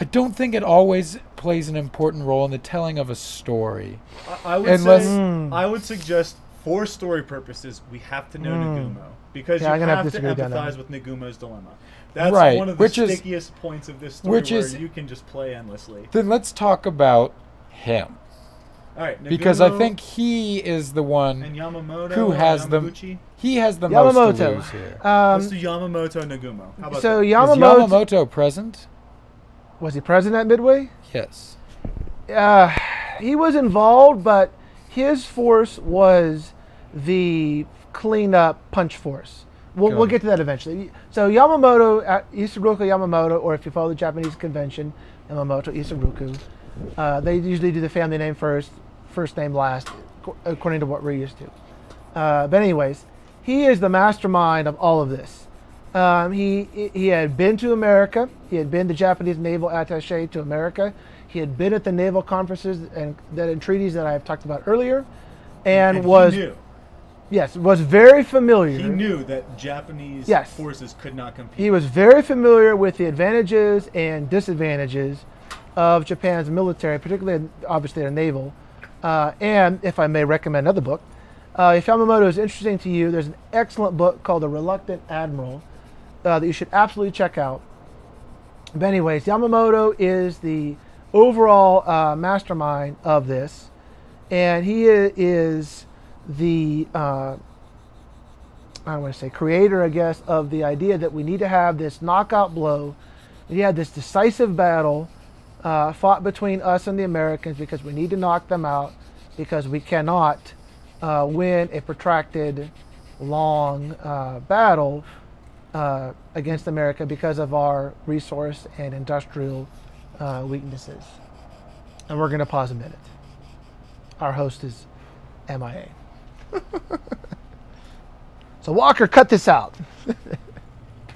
S3: I don't think it always plays an important role in the telling of a story.
S4: I, I would
S3: Unless-
S4: say,
S2: Mm.
S4: I would suggest, for story purposes, we have to know
S2: Mm.
S4: Nagumo because
S2: Yeah, I'm
S4: you
S2: gonna have
S4: have
S2: to
S4: to
S2: disagree with that
S4: empathize
S2: one.
S4: with Nagumo's dilemma. That's
S3: Right,
S4: one of the
S3: which is-
S4: stickiest points of this story,
S3: which
S4: where
S3: is-
S4: you can just play endlessly.
S3: Then let's talk about him
S4: All right,
S3: because I think he is the one
S4: and Yamamoto
S3: who has the he has the most to
S2: Yamamoto.
S3: lose here.
S4: Let's
S2: Um,
S4: do Yamamoto Nagumo. How about
S2: so
S4: that?
S3: Is
S2: Yamamoto,
S3: Yamamoto present?
S2: was he present at Midway?
S3: Yes.
S2: Uh, he was involved, but his force was the cleanup punch force. We'll, we'll get to that eventually. So Yamamoto, uh, Yamamoto, or if you follow the Japanese convention, Yamamoto Isoroku, uh, they usually do the family name first, first name last, according to what we're used to. Uh, but anyways, he is the mastermind of all of this. Um, he he had been to America. He had been the Japanese naval attaché to America. He had been at the naval conferences and that and treaties that I have talked about earlier, and,
S4: And
S2: was
S4: he knew.
S2: Yes was very familiar.
S4: He knew that Japanese
S2: Yes.
S4: forces could not compete.
S2: He was very familiar with the advantages and disadvantages of Japan's military, particularly obviously their naval. Uh, and if I may recommend another book, uh, if Yamamoto is interesting to you, there's an excellent book called The Reluctant Admiral uh, that you should absolutely check out. But anyways, Yamamoto is the overall uh, mastermind of this, and he is the uh, I want to say creator, I guess, of the idea that we need to have this knockout blow. We have this decisive battle uh, fought between us and the Americans because we need to knock them out because we cannot uh, win a protracted, long uh, battle uh, against America because of our resource and industrial uh, weaknesses. And we're going to pause a minute. Our host is MIA. So Walker, cut this out.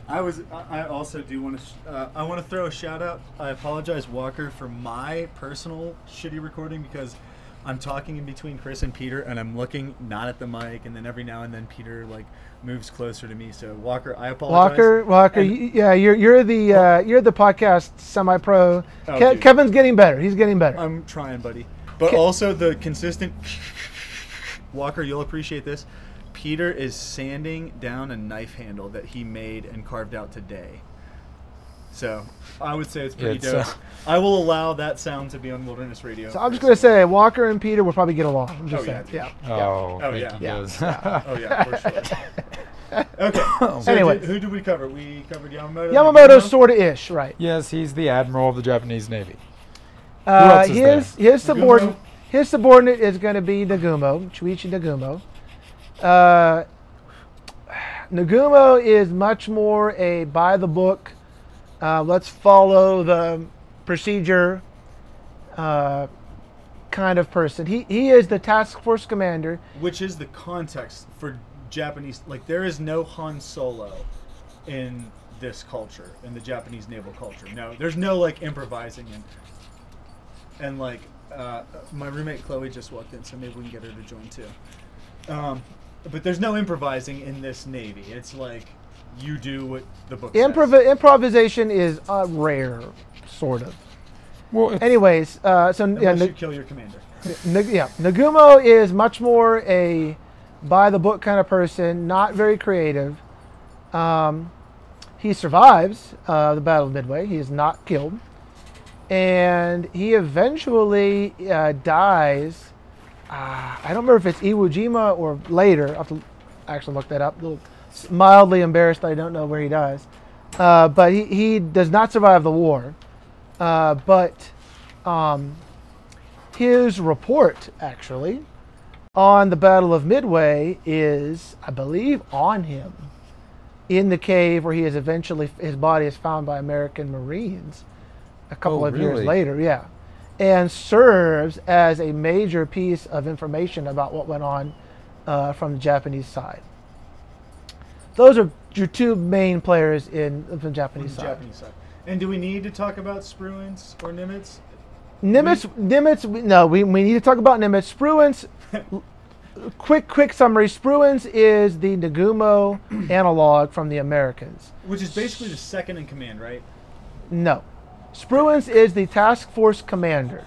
S4: I was. I also do want to. Sh- uh, I want to throw a shout out. I apologize, Walker, for my personal shitty recording because I'm talking in between Chris and Peter, and I'm looking not at the mic, and then every now and then Peter like moves closer to me. So Walker, I apologize.
S2: Walker, Walker,
S4: And-
S2: yeah, you're you're the uh, you're the podcast semi-pro.
S4: Oh,
S2: Ke- Kevin's getting better. He's getting better.
S4: I'm trying, buddy. But
S2: Ca-
S4: also the consistent. Walker, you'll appreciate this. Peter is sanding down a knife handle that he made and carved out today. So I would say it's pretty
S3: It's,
S4: dope.
S3: uh,
S4: I will allow that sound to be on Wilderness Radio.
S2: so I'm just gonna say Walker and Peter will probably get along. I'm just
S4: Oh, yeah,
S2: saying. Yeah.
S4: dude.
S3: Oh,
S4: Oh,
S3: it
S4: yeah.
S2: Yeah.
S4: Oh yeah, for sure. okay. So
S2: Anyways.
S4: did- who did we cover? We covered Yamamoto.
S2: Yamamoto's
S4: Nagumo?
S2: sort of ish, right?
S3: yes, he's the admiral of the Japanese Navy.
S2: Uh,
S3: else is
S2: his his
S4: Nagumo?
S2: subordinate his subordinate is going to be Nagumo, Chuichi Nagumo. Uh, Nagumo is much more a by the book. Uh, let's follow the procedure uh, kind of person. He he is the task force commander.
S4: Which is the context for Japanese? Like there is no Han Solo in this culture, in the Japanese naval culture. No, there's no like improvising and and like uh, my roommate Chloe just walked in, so maybe we can get her to join too. Um, but there's no improvising in this navy. It's like you do what the book says.
S2: Improvisation is uh, rare, sort of.
S3: Well,
S2: Anyways, uh, so yeah,
S4: Unless you kill your commander.
S2: Nag- yeah, Nagumo is much more a by the book kind of person, not very creative. Um, he survives uh, the Battle of Midway. He is not killed, and he eventually uh, dies. Uh, I don't remember if it's Iwo Jima or later. I have to actually look that up. Mildly embarrassed. I don't know where he dies, uh, but he, he does not survive the war. Uh, but um, his report actually on the Battle of Midway is, I believe, on him in the cave where he is eventually his body is found by American Marines a couple
S3: Oh,
S2: of years later. Yeah, and serves as a major piece of information about what went on uh, from the Japanese side. Those are your two main players in from the
S4: On
S2: Japanese
S4: the
S2: side.
S4: Japanese side. And do we need to talk about Spruance or Nimitz?
S2: Nimitz, Nimitz, we- no, we, we need to talk about Nimitz. Spruance, quick, quick summary. Spruance is the Nagumo analog from the Americans.
S4: Which is basically the second in command, right?
S2: No. Spruance is the task force commander.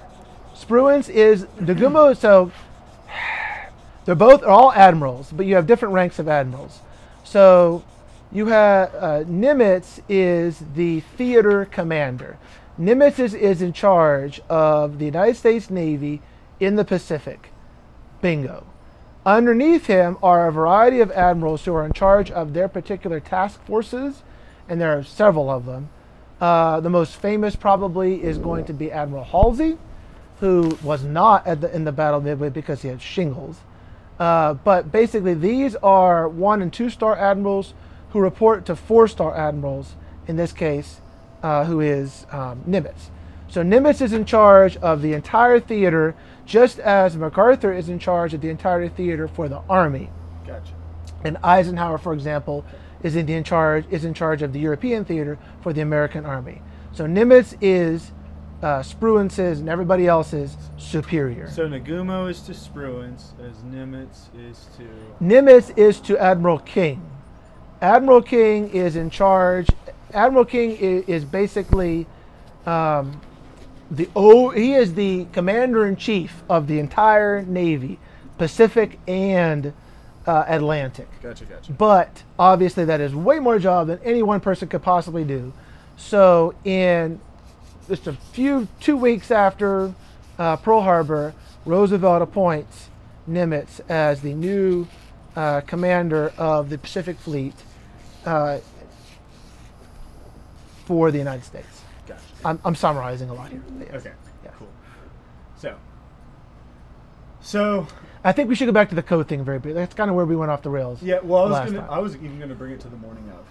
S2: Spruance is Nagumo, so they're both, they're all admirals, but you have different ranks of admirals. So you have, uh, Nimitz is the theater commander. Nimitz is, is in charge of the United States Navy in the Pacific. Bingo. Underneath him are a variety of admirals who are in charge of their particular task forces, and there are several of them. Uh, the most famous probably is going to be Admiral Halsey, who was not at the, in the Battle of Midway because he had shingles. Uh, but basically, these are one and two star admirals who report to four star admirals, in this case, uh, who is um, Nimitz. So Nimitz is in charge of the entire theater, just as MacArthur is in charge of the entire theater for the Army.
S4: Gotcha.
S2: And Eisenhower, for example, is in, the in charge is in charge of the European theater for the American Army. So Nimitz is uh, Spruance's and everybody else's superior.
S4: So Nagumo is to Spruance, as Nimitz is to.
S2: Nimitz is to Admiral King. Admiral King is in charge. Admiral King is, is basically um, the oh he is the commander in chief of the entire Navy, Pacific and uh, Atlantic.
S4: Gotcha, gotcha.
S2: But obviously, that is way more job than any one person could possibly do. So, in just a few two weeks after uh, Pearl Harbor, Roosevelt appoints Nimitz as the new uh, commander of the Pacific Fleet uh, for the United States.
S4: Gotcha.
S2: I'm, I'm summarizing a lot here. yes.
S4: Okay.
S2: Yes.
S4: Cool. So. So
S2: I think we should go back to the code thing very briefly. That's kind of where we went off the rails.
S4: yeah, well, I was gonna. I was even gonna bring it to the morning of.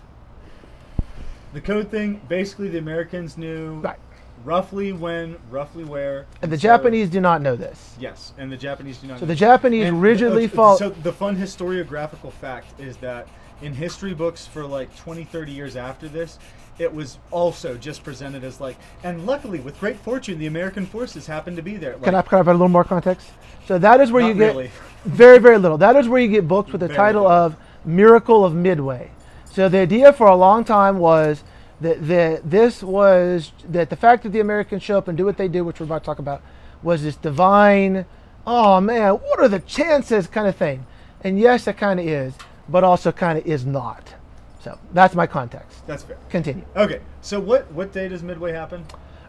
S4: The code thing. Basically, the Americans knew
S2: Right.
S4: roughly when, roughly where.
S2: And the
S4: so-
S2: Japanese do not know this.
S4: Yes, and the Japanese do not.
S2: So the. Japanese
S4: And uh,
S2: rigidly
S4: the,
S2: follow.
S4: So the fun historiographical fact is that in history books for like 20, 30 years after this, it was also just presented as like, and luckily with great fortune, the American forces happened to be there. Like,
S2: Can I provide a little more context? So that is where you get
S4: really.
S2: very, very little. That is where you get books with the
S4: Very
S2: title
S4: little.
S2: of "Miracle of Midway." So the idea for a long time was that that this was that the fact that the Americans show up and do what they do, which we're about to talk about, was this divine. Oh man, what are the chances? Kind of thing. And yes, it kind of is, but also kind of is not. So that's my context.
S4: That's fair.
S2: Continue.
S4: Okay, so what what day does Midway happen?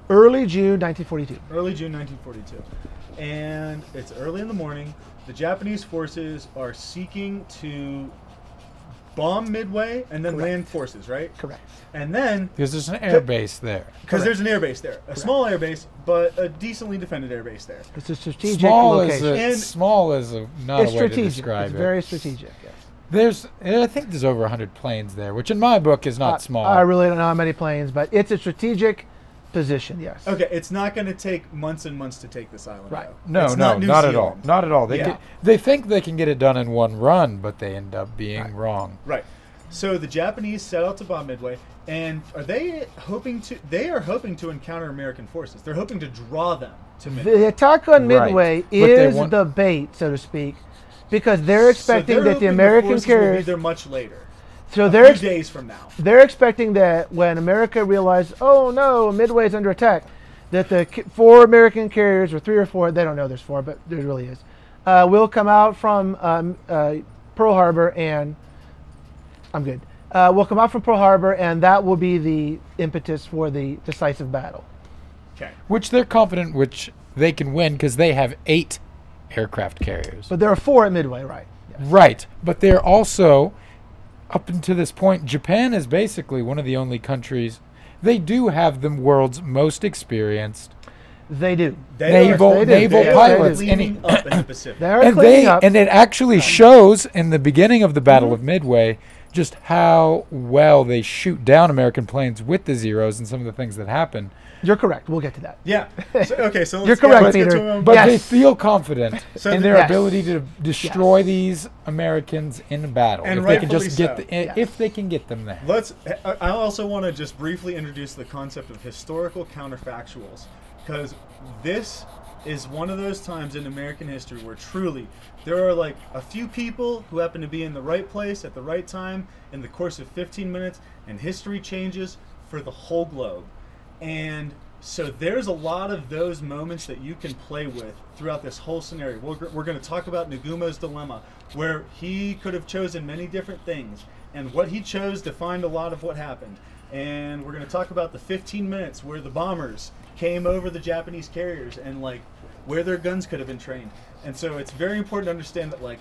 S2: Early June 1942.
S4: Early June 1942, and it's early in the morning. The Japanese forces are seeking to bomb Midway and then
S2: Correct.
S4: land forces, right?
S2: Correct.
S4: And then
S3: Because there's an air base there.
S4: because there's an airbase there, a small airbase, but a decently defended airbase there.
S2: It's a strategic
S3: Small is
S2: location.
S3: a,
S4: And-
S3: small is a, not
S2: it's
S3: a way to
S2: strategic.
S3: describe
S2: It's
S3: it.
S2: very strategic. Yes.
S3: There's, I think there's over 100 planes there, which in my book is not
S2: I-
S3: small.
S2: I really don't know how many planes, but it's a strategic position. Yes.
S4: Okay, it's not going to take months and months to take this island.
S2: Right.
S4: though.
S3: no,
S4: It's
S3: no,
S4: New
S3: not, at all. Not at all. They
S4: Yeah.
S3: can, they think they can get it done in one run, but they end up being
S2: Right.
S3: wrong.
S4: Right. So the Japanese set out to bomb Midway, and are they hoping to? They are hoping to encounter American forces. They're hoping to draw them to Midway.
S2: The attack on Midway
S3: But they
S2: is
S3: want-
S2: the bait, so to speak, because they're expecting
S4: so they're
S2: that the
S4: hoping
S2: American
S4: forces will be there much later.
S2: So
S4: a
S2: they're
S4: few
S2: ex-
S4: days from now.
S2: they're expecting that when America realizes, oh no, Midway is under attack, that the four American carriers, or three or four, they don't know there's four, but there really is, uh, will come out from um, uh, Pearl Harbor and I'm good. uh, will come out from Pearl Harbor, and that will be the impetus for the decisive battle.
S4: Okay.
S3: Which they're confident which they can win because they have eight aircraft carriers.
S2: But there are four at Midway, right?
S3: Right, but they're also up until this point. Japan is basically one of the only countries. They do have the world's most experienced,
S2: They do.
S4: They
S3: Naval-
S4: are,
S2: they do.
S3: naval
S2: They are
S3: pilots.
S4: cleaning
S3: Any-
S4: up in the Pacific.
S2: They're
S3: and they
S2: up.
S3: and it actually shows in the beginning of the Battle mm-hmm. of Midway just how well they shoot down American planes with the zeros and some of the things that happen.
S2: You're correct. We'll get to that.
S4: Yeah. So, okay, so let's
S2: You're
S4: get-
S2: correct,
S4: let's get
S2: Peter.
S4: to. Um,
S3: but
S2: Yes.
S3: they feel confident
S4: So
S3: in their
S2: Yes.
S3: ability to destroy these Americans in battle.
S4: And
S3: if they can
S4: rightfully
S3: just get
S4: so.
S3: the,
S2: Yes.
S3: if they can get them there.
S4: Let's. I I also want to just briefly introduce the concept of historical counterfactuals, because this is one of those times in American history where truly there are like a few people who happen to be in the right place at the right time in the course of 15 minutes, and history changes for the whole globe. And so there's a lot of those moments that you can play with throughout this whole scenario. We're, we're going to talk about Nagumo's dilemma, where he could have chosen many different things, and what he chose defined a lot of what happened. And we're going to talk about the 15 minutes where the bombers came over the Japanese carriers and like where their guns could have been trained. And so it's very important to understand that like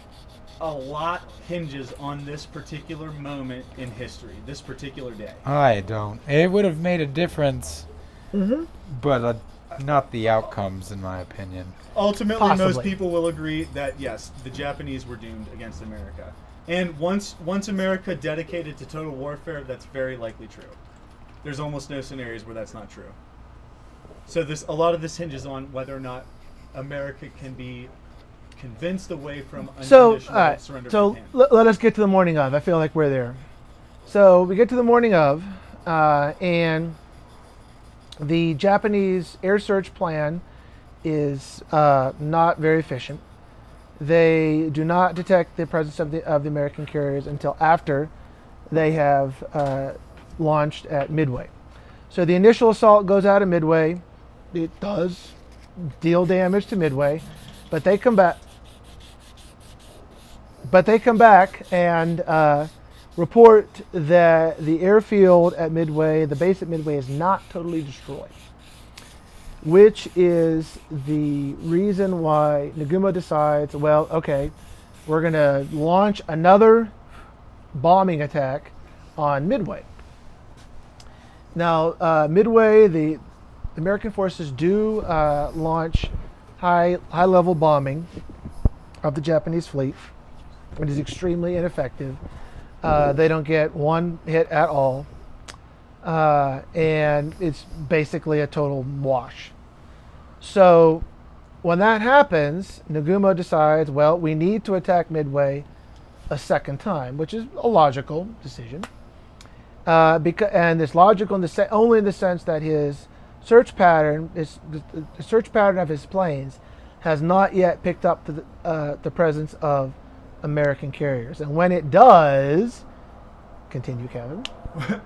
S4: a lot hinges on this particular moment in history, this particular day.
S3: I don't. It would have made a difference,
S2: Mm-hmm.
S3: but uh, not the outcomes, in my opinion.
S4: Ultimately, most people will agree that yes, the Japanese were doomed against America. And once once America dedicated to total warfare, that's very likely true. There's almost no scenarios where that's not true. So this a lot of this hinges on whether or not America can be convinced away from
S2: So,
S4: unconditional
S2: all right.
S4: surrender.
S2: So
S4: to Japan.
S2: let, let us get to the morning of. I feel like we're there. So we get to the morning of, uh, and the Japanese air search plan is uh, not very efficient. They do not detect the presence of the of the American carriers until after they have uh, launched at Midway. So the initial assault goes out of Midway. It does deal damage to Midway, but they come back. But they come back and uh, report that the airfield at Midway, the base at Midway, is not totally destroyed, which is the reason why Nagumo decides, well, okay, we're going to launch another bombing attack on Midway. Now, uh, Midway, the American forces do uh, launch high high level bombing of the Japanese fleet. It is extremely ineffective. Uh, they don't get one hit at all, uh, and it's basically a total wash. So, when that happens, Nagumo decides, well, we need to attack Midway a second time, which is a logical decision. Uh, because, and it's logical in the se- only in the sense that his search pattern, is the, search pattern of his planes, has not yet picked up the, uh, the presence of American carriers. And when it does, continue, Kevin.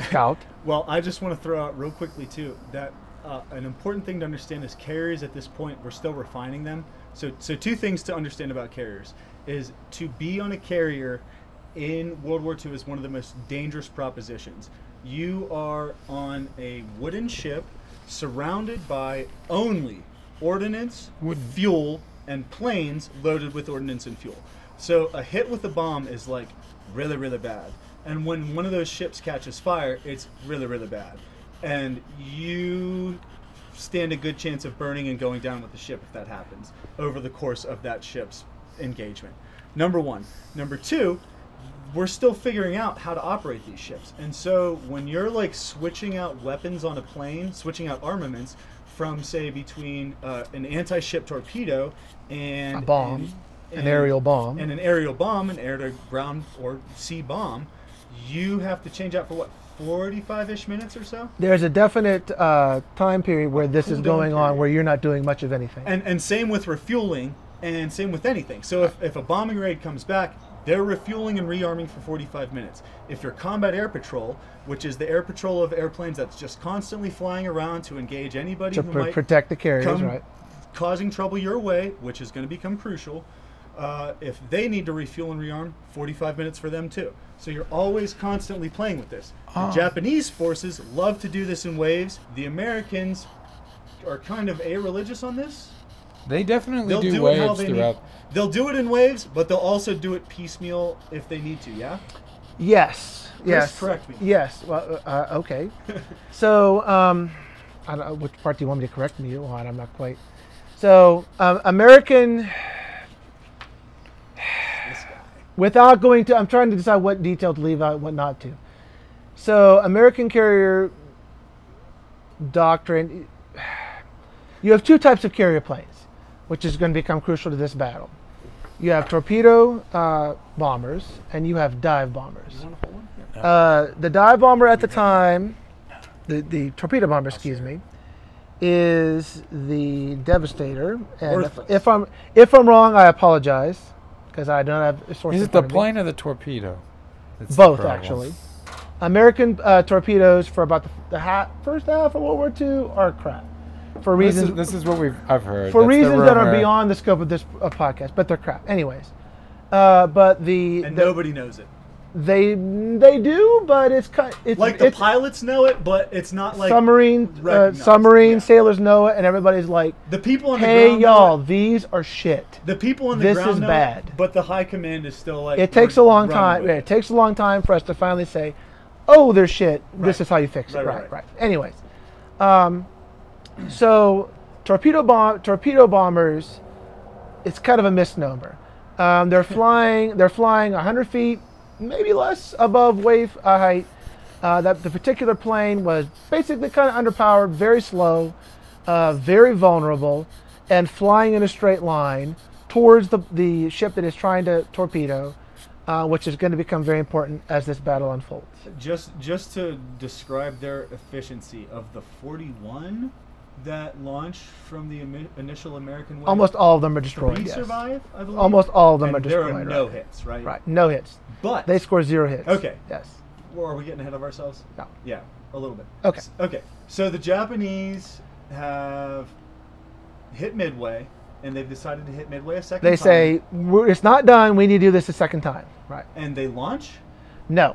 S2: Scout.
S4: Well, I just want to throw out real quickly too that uh, an important thing to understand is carriers at this point we're still refining them. So, so two things to understand about carriers is to be on a carrier in World War II is one of the most dangerous propositions. You are on a wooden ship surrounded by only ordnance,
S3: Wooden.
S4: fuel, and planes loaded with ordnance and fuel. So a hit with a bomb is like really, really bad. And when one of those ships catches fire, it's really, really bad. And you stand a good chance of burning and going down with the ship if that happens over the course of that ship's engagement. Number one. Number two, we're still figuring out how to operate these ships. And so when you're like switching out weapons on a plane, switching out armaments from say between uh, an anti-ship torpedo and
S2: A bomb,
S4: and-
S2: an aerial bomb.
S4: and an aerial bomb, an air to ground or sea bomb, you have to change out for what 45ish minutes or so.
S2: There's a definite uh, time period where this is
S4: Cool
S2: going on where you're not doing much of anything.
S4: And and same with refueling, and same with anything. So if, if a bombing raid comes back, they're refueling and rearming for 45 minutes. If you're combat air patrol, which is the air patrol of airplanes that's just constantly flying around to engage anybody
S2: to
S4: who
S2: pr-
S4: might
S2: protect the carriers, right?
S4: causing trouble your way, which is going to become crucial. Uh, if they need to refuel and rearm, 45 minutes for them too. So you're always constantly playing with this. The
S3: Ah.
S4: Japanese forces love to do this in waves. The Americans are kind of a-religious on this.
S3: They definitely
S4: They'll
S3: do,
S4: do,
S3: waves
S4: they
S3: throughout.
S4: need. They'll do it in waves, but they'll also do it piecemeal if they need to. Yeah.
S2: Yes. yes.
S4: correct me.
S2: Yes. Well, uh, uh, okay. so, um, I don't know which part do you want me to correct me on? I'm not quite. So, um, American. Without going to, I'm trying to decide what detail to leave out, what not to. So, American carrier doctrine. You have two types of carrier planes, which is going to become crucial to this battle. You have torpedo uh, bombers and you have dive bombers.
S4: You want to hold one? Here.
S2: Uh, the dive bomber at the time, the, the torpedo bomber, excuse me, is the Devastator. And if, if I'm if I'm wrong, I apologize because I don't have a source.
S3: Is it the
S2: front of me.
S3: plane or the torpedo? That's
S2: Both
S3: problem.
S2: actually. American uh, torpedoes for about the, the ha- first half of World War II are crap for
S3: This
S2: reasons
S3: is, this is what we've I've heard.
S2: for
S3: That's
S2: reasons that are beyond the scope of this uh, podcast, but they're crap. Anyways, uh, but the,
S4: And
S2: the-
S4: nobody knows it.
S2: They they do, but it's kind it's
S4: Like the
S2: it's,
S4: pilots know it, but it's not like
S2: submarine uh, submarine
S4: yeah.
S2: sailors know it, and everybody's like,
S4: the people on the
S2: "Hey,
S4: ground. know
S2: y'all, these are shit."
S4: The people on the
S2: This
S4: ground
S2: is
S4: know
S2: bad.
S4: It, but the high command is still like.
S2: It takes a long time. Yeah, it takes a long time for us to finally say, "Oh, they're shit. This is how you fix it."
S4: Right,
S2: Right,
S4: right,
S2: right.
S4: right.
S2: Anyways, um, so torpedo bomb torpedo bombers, it's kind of a misnomer. Um, they're flying. They're flying 100 feet, maybe less above wave uh, height. Uh, that the particular plane was basically kind of underpowered, very slow, uh, very vulnerable, and flying in a straight line towards the, the ship that is trying to torpedo, uh, which is going to become very important as this battle unfolds.
S4: Just just to describe their efficiency of the 41 that launched from the imi- initial American wave.
S2: Almost all of them are destroyed.
S4: three
S2: yes.
S4: survive. I believe.
S2: Almost all of them
S4: and
S2: are destroyed.
S4: there are no
S2: right.
S4: hits, right?
S2: Right, no hits.
S4: But
S2: They score zero hits.
S4: Okay.
S2: Yes.
S4: Or are we getting ahead of ourselves?
S2: No.
S4: Yeah, a little bit.
S2: Okay.
S4: Okay. So the Japanese have hit Midway, and they've decided to hit Midway a second
S2: They
S4: time.
S2: say "We're- it's not done. We need to do this a second time. Right.
S4: And they launch.
S2: No.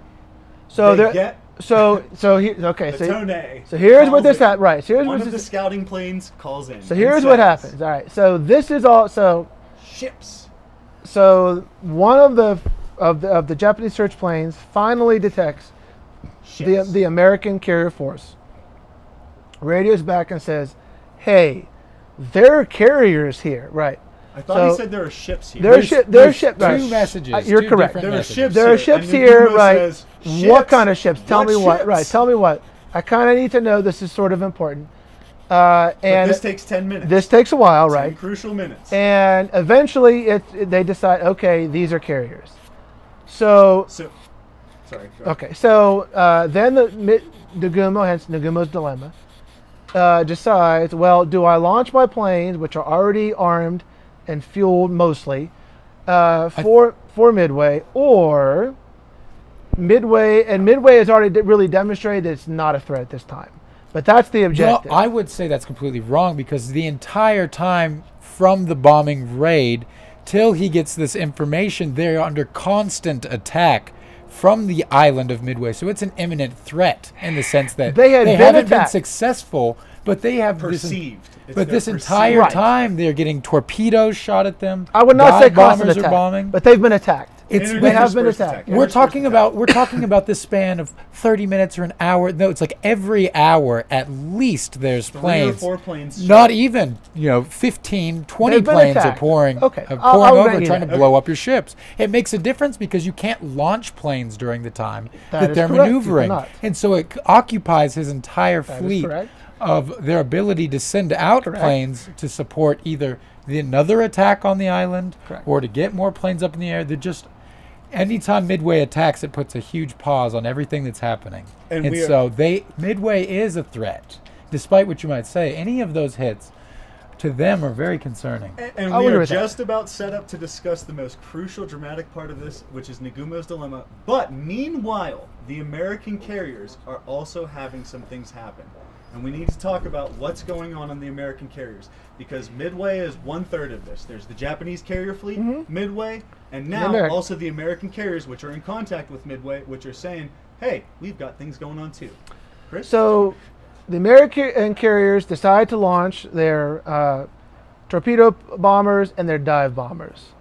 S2: So
S4: they get
S2: So so he, okay.
S4: the
S2: So
S4: Tone.
S2: so here's what this at. Right. So here's
S4: One
S2: what
S4: of the scouting planes calls in.
S2: so here's what happens. All right. So this is all. So
S4: Ships.
S2: so one of the of the of the Japanese search planes finally detects the the American carrier force. Radios back and says, "Hey, there are carriers here." Right.
S4: I thought he
S2: so-
S4: said there are ships here.
S2: There are
S3: There's-
S2: shi- there are ships.
S3: two
S2: right.
S3: messages,
S2: Uh, you're
S3: two
S2: correct.
S3: different
S4: There are
S3: messages.
S4: ships
S2: There are ships
S4: and
S2: here, right?
S4: says,
S2: What kind of ships? Tell
S4: What
S2: me what. Right. Tell me what. I kind of need to know. This is sort of important. Uh,
S4: But
S2: and
S4: this takes 10 minutes.
S2: this takes a while,
S4: 10
S2: right?
S4: crucial minutes.
S2: And eventually, it, it- they decide, okay, these are carriers. So
S4: so, sorry.
S2: okay, so uh, then the Mi- Nagumo, hence Nagumo's dilemma, uh, decides, well, do I launch my planes, which are already armed and fueled mostly, uh, for for Midway, or Midway, and Midway has already really demonstrated it's not a threat at this time. But that's the
S3: Well,
S2: objective.
S3: I would say that's completely wrong because the entire time from the bombing raid till he gets this information, they're under constant attack from the island of Midway. So it's an imminent threat in the sense that
S2: They had been
S3: haven't been successful, but they have.
S4: Perceived. It's
S3: But this
S4: perceived-
S3: entire
S2: Right.
S3: time, they're getting torpedoes shot at them.
S2: I would not
S3: dive
S2: say
S3: bombers
S2: attack,
S3: are bombing.
S2: but they've been attacked.
S3: It's
S2: they have been attacked.
S4: attack,
S3: we're talking about we're talking about this span of 30 minutes or an hour. No, it's like every hour at least there's
S4: Three or
S3: planes.
S4: four planes.
S3: Not even, you know, 15, 20
S2: They've
S3: planes
S2: attacked.
S3: are pouring,
S2: Okay,
S3: are
S2: I'll-
S3: pouring
S2: I'll
S3: over trying
S2: that.
S3: to blow up your ships. It makes a difference because you can't launch planes during the time
S2: That
S3: that,
S2: is
S3: they're
S2: correct,
S3: maneuvering. And so it occupies his entire
S2: That is
S3: fleet
S2: correct.
S3: Of their ability to send out
S2: Correct.
S3: planes to support either the, another attack on the island
S2: Correct.
S3: or to get more planes up in the air. They're just anytime Midway attacks, it puts a huge pause on everything that's happening.
S4: And
S3: And, so they Midway is a threat, despite what you might say. Any of those hits to them are very concerning.
S4: And, and we are
S2: with that.
S4: just about set up to discuss the most crucial, dramatic part of this, which is Nagumo's dilemma. But meanwhile, the American carriers are also having some things happen. And we need to talk about what's going on on the American carriers because Midway is one third of this. There's the Japanese carrier fleet,
S2: Mhm.
S4: Midway, and now also the American carriers, which are in contact with Midway, which are saying, "Hey, we've got things going on too." Chris,
S2: So, the American carriers decide to launch their uh, torpedo bombers and their dive bombers.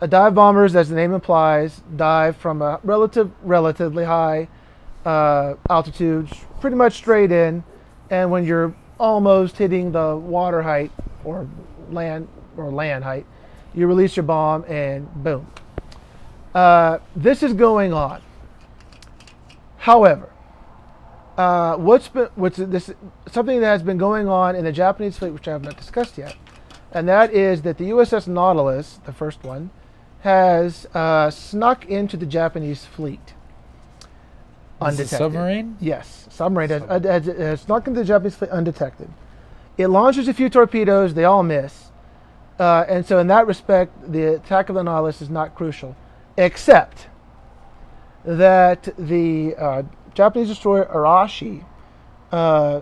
S2: A dive bombers, as the name implies, dive from a relative, relatively high uh, altitude, pretty much straight in, and when you're almost hitting the water height or land or land height, you release your bomb and boom. Uh, this is going on. However, uh, what's been what's this something that has been going on in the Japanese fleet, which I have not discussed yet, and that is that the USS Nautilus, the first one, has uh, snuck into the Japanese fleet.
S3: Is it submarine?
S2: Yes, submarine has, uh, has, has snuck into the Japanese fleet undetected. It launches a few torpedoes, they all miss, uh, and so in that respect, the attack of the Nautilus is not crucial, except that the uh, Japanese destroyer Arashi uh,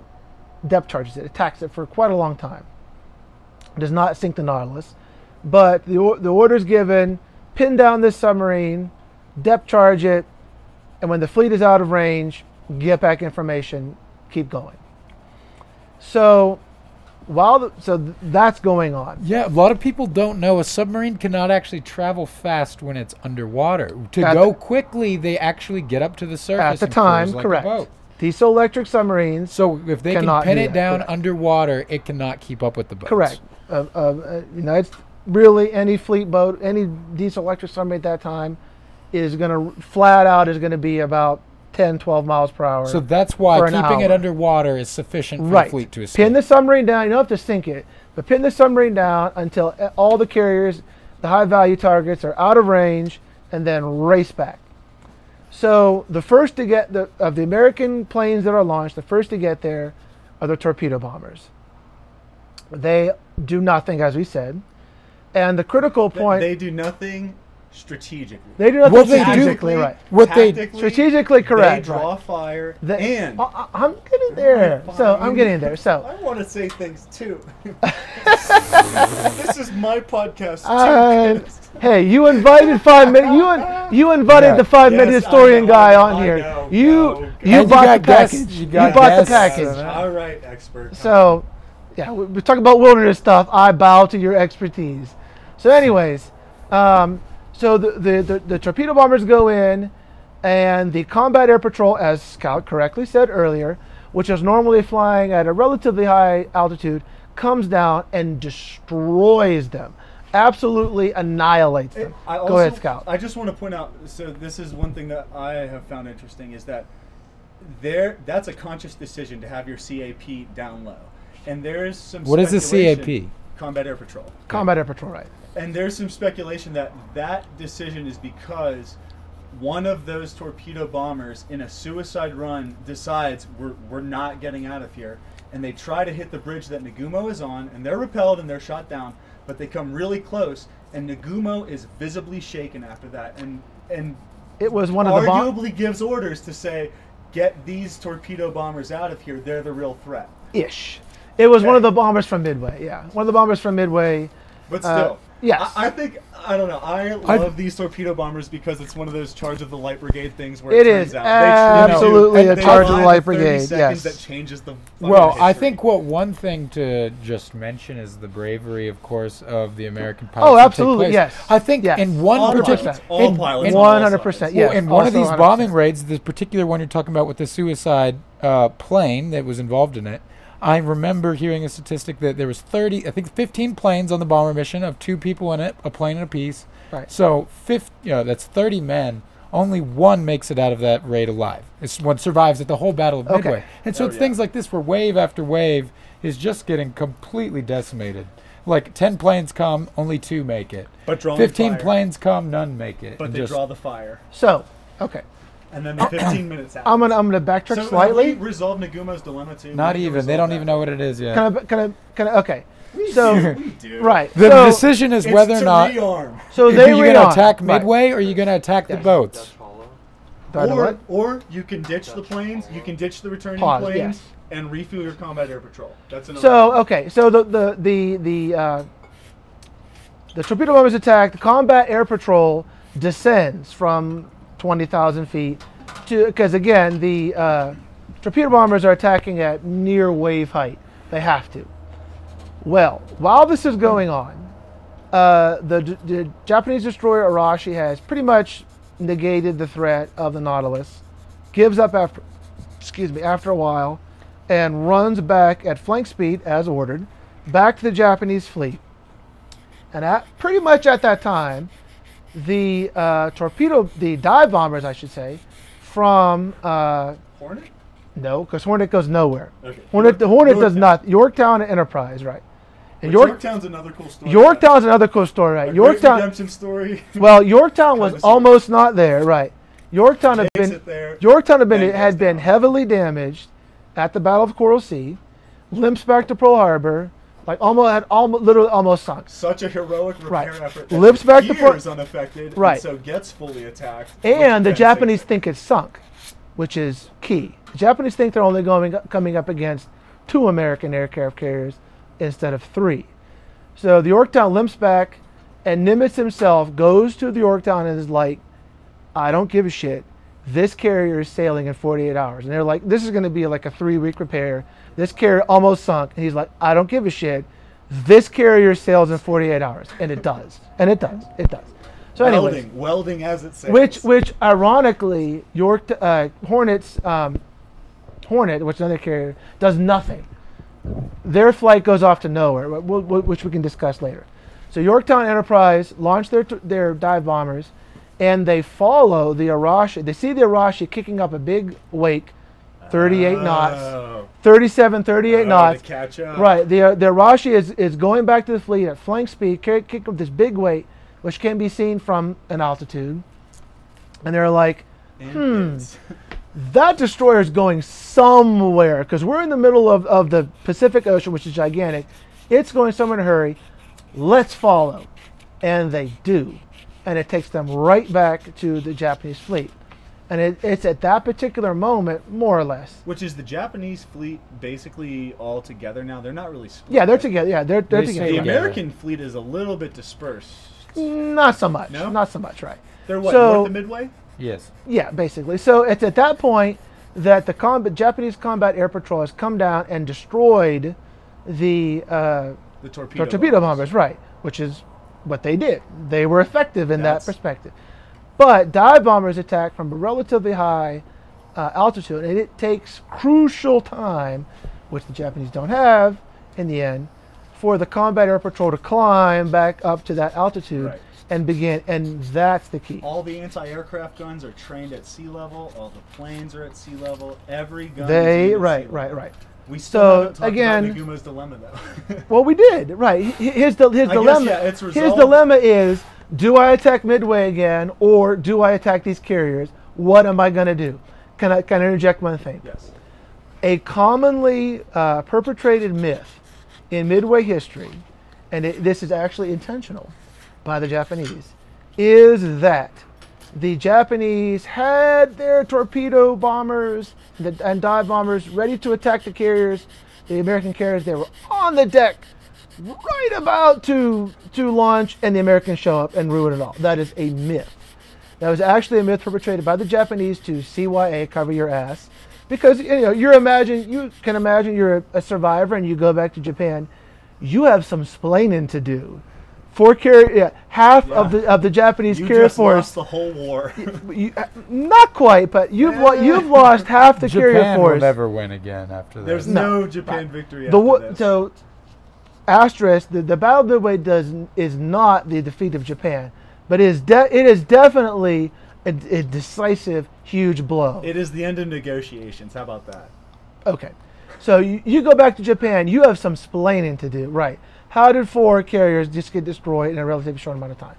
S2: depth charges it, attacks it for quite a long time. Does not sink the Nautilus, but the the orders given: pin down this submarine, depth charge it, and when the fleet is out of range, get back information, keep going. So, while the, so th- that's going on.
S3: Yeah, a lot of people don't know a submarine cannot actually travel fast when it's underwater. To
S2: At
S3: go
S2: the-
S3: quickly, they actually get up to the surface.
S2: At the time,
S3: like
S2: correct. Diesel electric submarines,
S3: So if they can pin it down
S2: correct.
S3: underwater, it cannot keep up with the boat.
S2: correct. Uh, uh, uh, United, really, any fleet boat, any diesel electric submarine at that time is going to flat out is going to be about 10, 12 miles per hour.
S3: So that's why
S2: For an
S3: keeping it underwater is sufficient for
S2: right.
S3: the fleet to escape.
S2: Pin the submarine down. You don't have to sink it, but pin the submarine down until all the carriers, the high value targets, are out of range, and then race back. So the first to get the of the American planes that are launched, the first to get there are the torpedo bombers. They do nothing, as we said, and the critical point
S4: they do nothing strategically.
S2: they do nothing
S3: Well, they do-
S2: strategically right.
S3: What they-
S4: tactically,
S2: Strategically correct,
S4: They draw
S2: right.
S4: fire,
S2: The-
S4: and
S2: I- I- I'm getting there. So I'm
S4: Fine.
S2: getting there. So
S4: I want to say things too. this is my podcast.
S2: Uh, hey, you invited five minutes. You you invited
S3: Yeah.
S2: the five minute
S4: Yes, I
S2: historian
S4: know,
S2: guy on
S4: I
S2: here.
S4: know,
S2: you
S4: go,
S2: you
S3: go. And
S2: bought
S3: you
S2: the
S3: got guests,
S2: package.
S3: you
S2: You, bought the package.
S4: All right, expert.
S2: So, yeah, we- we're talking about wilderness stuff. I bow to your expertise. So, anyways, um, so the, the, the, the torpedo bombers go in, and the combat air patrol, as Scout correctly said earlier, which is normally flying at a relatively high altitude, comes down and destroys them, absolutely annihilates them.
S4: I
S2: go ahead, Scout.
S4: I just want to point out. So this is one thing that I have found interesting is that there that's a conscious decision to have your CAP down low, and there's some.
S3: What is
S4: the
S3: CAP?
S4: Combat Air Patrol.
S2: combat air patrol, right?
S4: And there's some speculation that that decision is because one of those torpedo bombers in a suicide run decides we're, we're not getting out of here. And they try to hit the bridge that Nagumo is on, and they're repelled and they're shot down, but they come really close, and Nagumo is visibly shaken after that. And, and
S2: It was one of the bomb-
S4: arguably gives orders to say, get these torpedo bombers out of here, they're the real threat.
S2: ish. It was one of the bombers from Midway. Yeah, one of the bombers from Midway.
S4: But
S2: Uh,
S4: still,
S2: yes.
S4: I, I think I don't know. I love
S3: I've-
S4: these torpedo bombers because it's one of those charge of the light brigade things where
S2: It
S4: it, turns
S2: is
S4: out they truly
S2: absolutely
S3: a charge of
S2: the light brigade, yes.
S4: that changes the. fucking
S3: Well, I think what one thing to just mention is the bravery, of course, of the American pilots.
S2: Oh,
S3: that take
S2: absolutely,
S3: place.
S2: yes.
S3: I think
S2: Yes.
S3: in one
S4: All
S3: particular,
S4: pilots, all
S3: in,
S4: pilots
S3: in-
S2: One hundred
S4: sides.
S2: percent.
S3: well,
S2: Yes.
S3: in one of these
S2: 100%.
S3: bombing raids, the particular one you're talking about with the suicide uh, plane that was involved in it, I remember hearing a statistic that there was 30, I think 15 planes on the bomber mission of two people in it, a plane and a piece.
S2: Right.
S3: So, 50, you know, that's 30 men. Only one makes it out of that raid alive. It's one survives at the whole Battle of
S2: Okay.
S3: Midway. And so
S4: Oh,
S3: it's
S4: yeah.
S3: things like this where wave after wave is just getting completely decimated. Like 10 planes come, only two make it.
S4: But drawing
S3: 15
S4: fire.
S3: planes come, none make it.
S4: but they
S3: just-
S4: draw the fire,
S2: So, okay,
S4: and then the 15 minutes out.
S2: I'm gonna I'm gonna backtrack
S4: so
S2: slightly.
S4: Have we resolved Nagumo's dilemma too.
S3: Not
S4: We
S3: even. They don't
S4: that.
S3: even know what it is yet.
S2: Kind of, kind of, kind of. Okay.
S4: We
S2: So-
S4: do.
S2: Right.
S3: the
S2: so,
S3: decision is whether or not
S4: rearm.
S2: So they
S3: you're
S2: read
S3: going to
S2: on.
S3: attack
S2: Right.
S3: Midway or are you going to attack the boats.
S2: Do I know
S4: Or, or you can ditch the planes. You can ditch the returning
S2: Pause.
S4: planes.
S2: Yes.
S4: and refuel your combat air patrol. That's another.
S2: So okay, so the the the the uh, the torpedo bombers attack. The combat air patrol descends from twenty thousand feet because again the uh, torpedo bombers are attacking at near wave height. They have to. Well, while this is going on, uh, the, the Japanese destroyer Arashi has pretty much negated the threat of the Nautilus, gives up after, excuse me, after a while, and runs back at flank speed as ordered, back to the Japanese fleet. And at pretty much at that time, the uh, torpedo, the dive bombers, I should say, from uh,
S4: Hornet.
S2: no, because Hornet goes nowhere.
S4: Okay.
S2: Hornet, the Hornet does
S4: Yorktown.
S2: not. Yorktown and Enterprise, right? And York,
S4: Yorktown's another cool story.
S2: Yorktown's another cool story,
S4: A
S2: right?
S4: great
S2: Yorktown.
S4: redemption story.
S2: Well, Yorktown was almost not there, right? Yorktown had been
S4: there.
S2: Yorktown had been had been
S4: down.
S2: heavily damaged at the Battle of Coral Sea, limps back to Pearl Harbor, like almost had almost literally almost sunk.
S4: Such a heroic repair
S2: Right.
S4: effort.
S2: Lips back to Pearl-
S4: unaffected.
S2: Right.
S4: And so gets fully attacked.
S2: And the Japanese think it's sunk, which is key. The Japanese think they're only going coming up against two American aircraft carriers instead of three. So the Yorktown limps back, and Nimitz himself goes to the Yorktown and is like, "I don't give a shit. This carrier is sailing in 48 hours." And they're like, "This is going to be like a three-week repair. This carrier almost sunk." And he's like, "I don't give a shit. This carrier sails in 48 hours," and it does, and it does, it does. So, anyways,
S4: welding, welding as it says.
S2: which, which ironically, York uh, Hornets, um, Hornet, which is another carrier, does nothing. Their flight goes off to nowhere, wh- wh- wh- which we can discuss later. So Yorktown Enterprise launched their their dive bombers, and they follow the Arashi. They see the Arashi kicking up a big wake, 38 knots,
S4: Oh.
S2: 37, 38
S4: Oh,
S2: knots.
S4: Catch up.
S2: Right. The the Arashi is, is going back to the fleet at flank speed, carry, kick up this big weight, which can be seen from an altitude. And they're like, Hmm. that destroyer is going somewhere because we're in the middle of, of the Pacific Ocean, which is gigantic. It's going somewhere in a hurry. Let's follow. And they do. And it takes them right back to the Japanese fleet. And it, it's at that particular moment, more or less.
S4: Which is the Japanese fleet basically all together now? They're not really split.
S2: Yeah, they're together. Yeah, they're, they're
S3: They
S2: together.
S4: The
S2: right.
S3: together.
S4: American fleet is a little bit dispersed.
S2: Not so much.
S4: No?
S2: Not so much, right?
S4: They're what,
S2: So-
S4: north of Midway?
S3: Yes.
S2: Yeah, basically. So it's at that point that the combat, Japanese combat air patrol has come down and destroyed the uh,
S4: The torpedo,
S2: torpedo bombers, right? Which is what they did. They were effective in
S4: That's-
S2: that perspective. But dive bombers attack from a relatively high uh, altitude, and it takes crucial time, which the Japanese don't have in the end, for the combat air patrol to climb back up to that altitude
S4: Right.
S2: and begin. And that's the key.
S4: All the anti-aircraft guns are trained at sea level. All the planes are at sea level. Every gun.
S2: They
S4: is at
S2: right, right, right.
S4: We still
S2: So, again-
S4: Nagumo's dilemma though.
S2: Well, we did right. His his
S4: I guess,
S2: dilemma.
S4: yeah,
S2: his dilemma is: Do I attack Midway again, or do I attack these carriers? What am I going to do? Can I can I interject one thing?
S4: yes.
S2: A commonly uh, perpetrated myth in Midway history, and it, this is actually intentional by the Japanese, is that the Japanese had their torpedo bombers and and dive bombers ready to attack the carriers, the American carriers. They were on the deck, right about to to launch, and the Americans show up and ruin it all. That is a myth. That was actually a myth perpetrated by the Japanese to CYA, cover your ass, because you know you're imagine you can imagine you're a, a survivor and you go back to Japan, you have some splaining to do. Four carrier, yeah, half of the of the Japanese
S4: You
S2: carrier
S4: just
S2: force.
S4: lost the whole war.
S2: you, not quite, but you've lo-
S4: Eh.
S2: you've lost half the carrier force.
S3: Japan will
S2: force.
S3: never win again after that.
S4: There's
S2: No.
S4: no, Japan victory.
S2: the
S4: after
S2: wa-
S4: this.
S2: so asterisk the, the battle of midway does is not the defeat of japan but it is de- it is definitely a, a decisive huge blow.
S4: It is the end of negotiations. How about that?
S2: okay. So you, you go back to japan you have some splaining to do. Right. How did four carriers just get destroyed in a relatively short amount of time?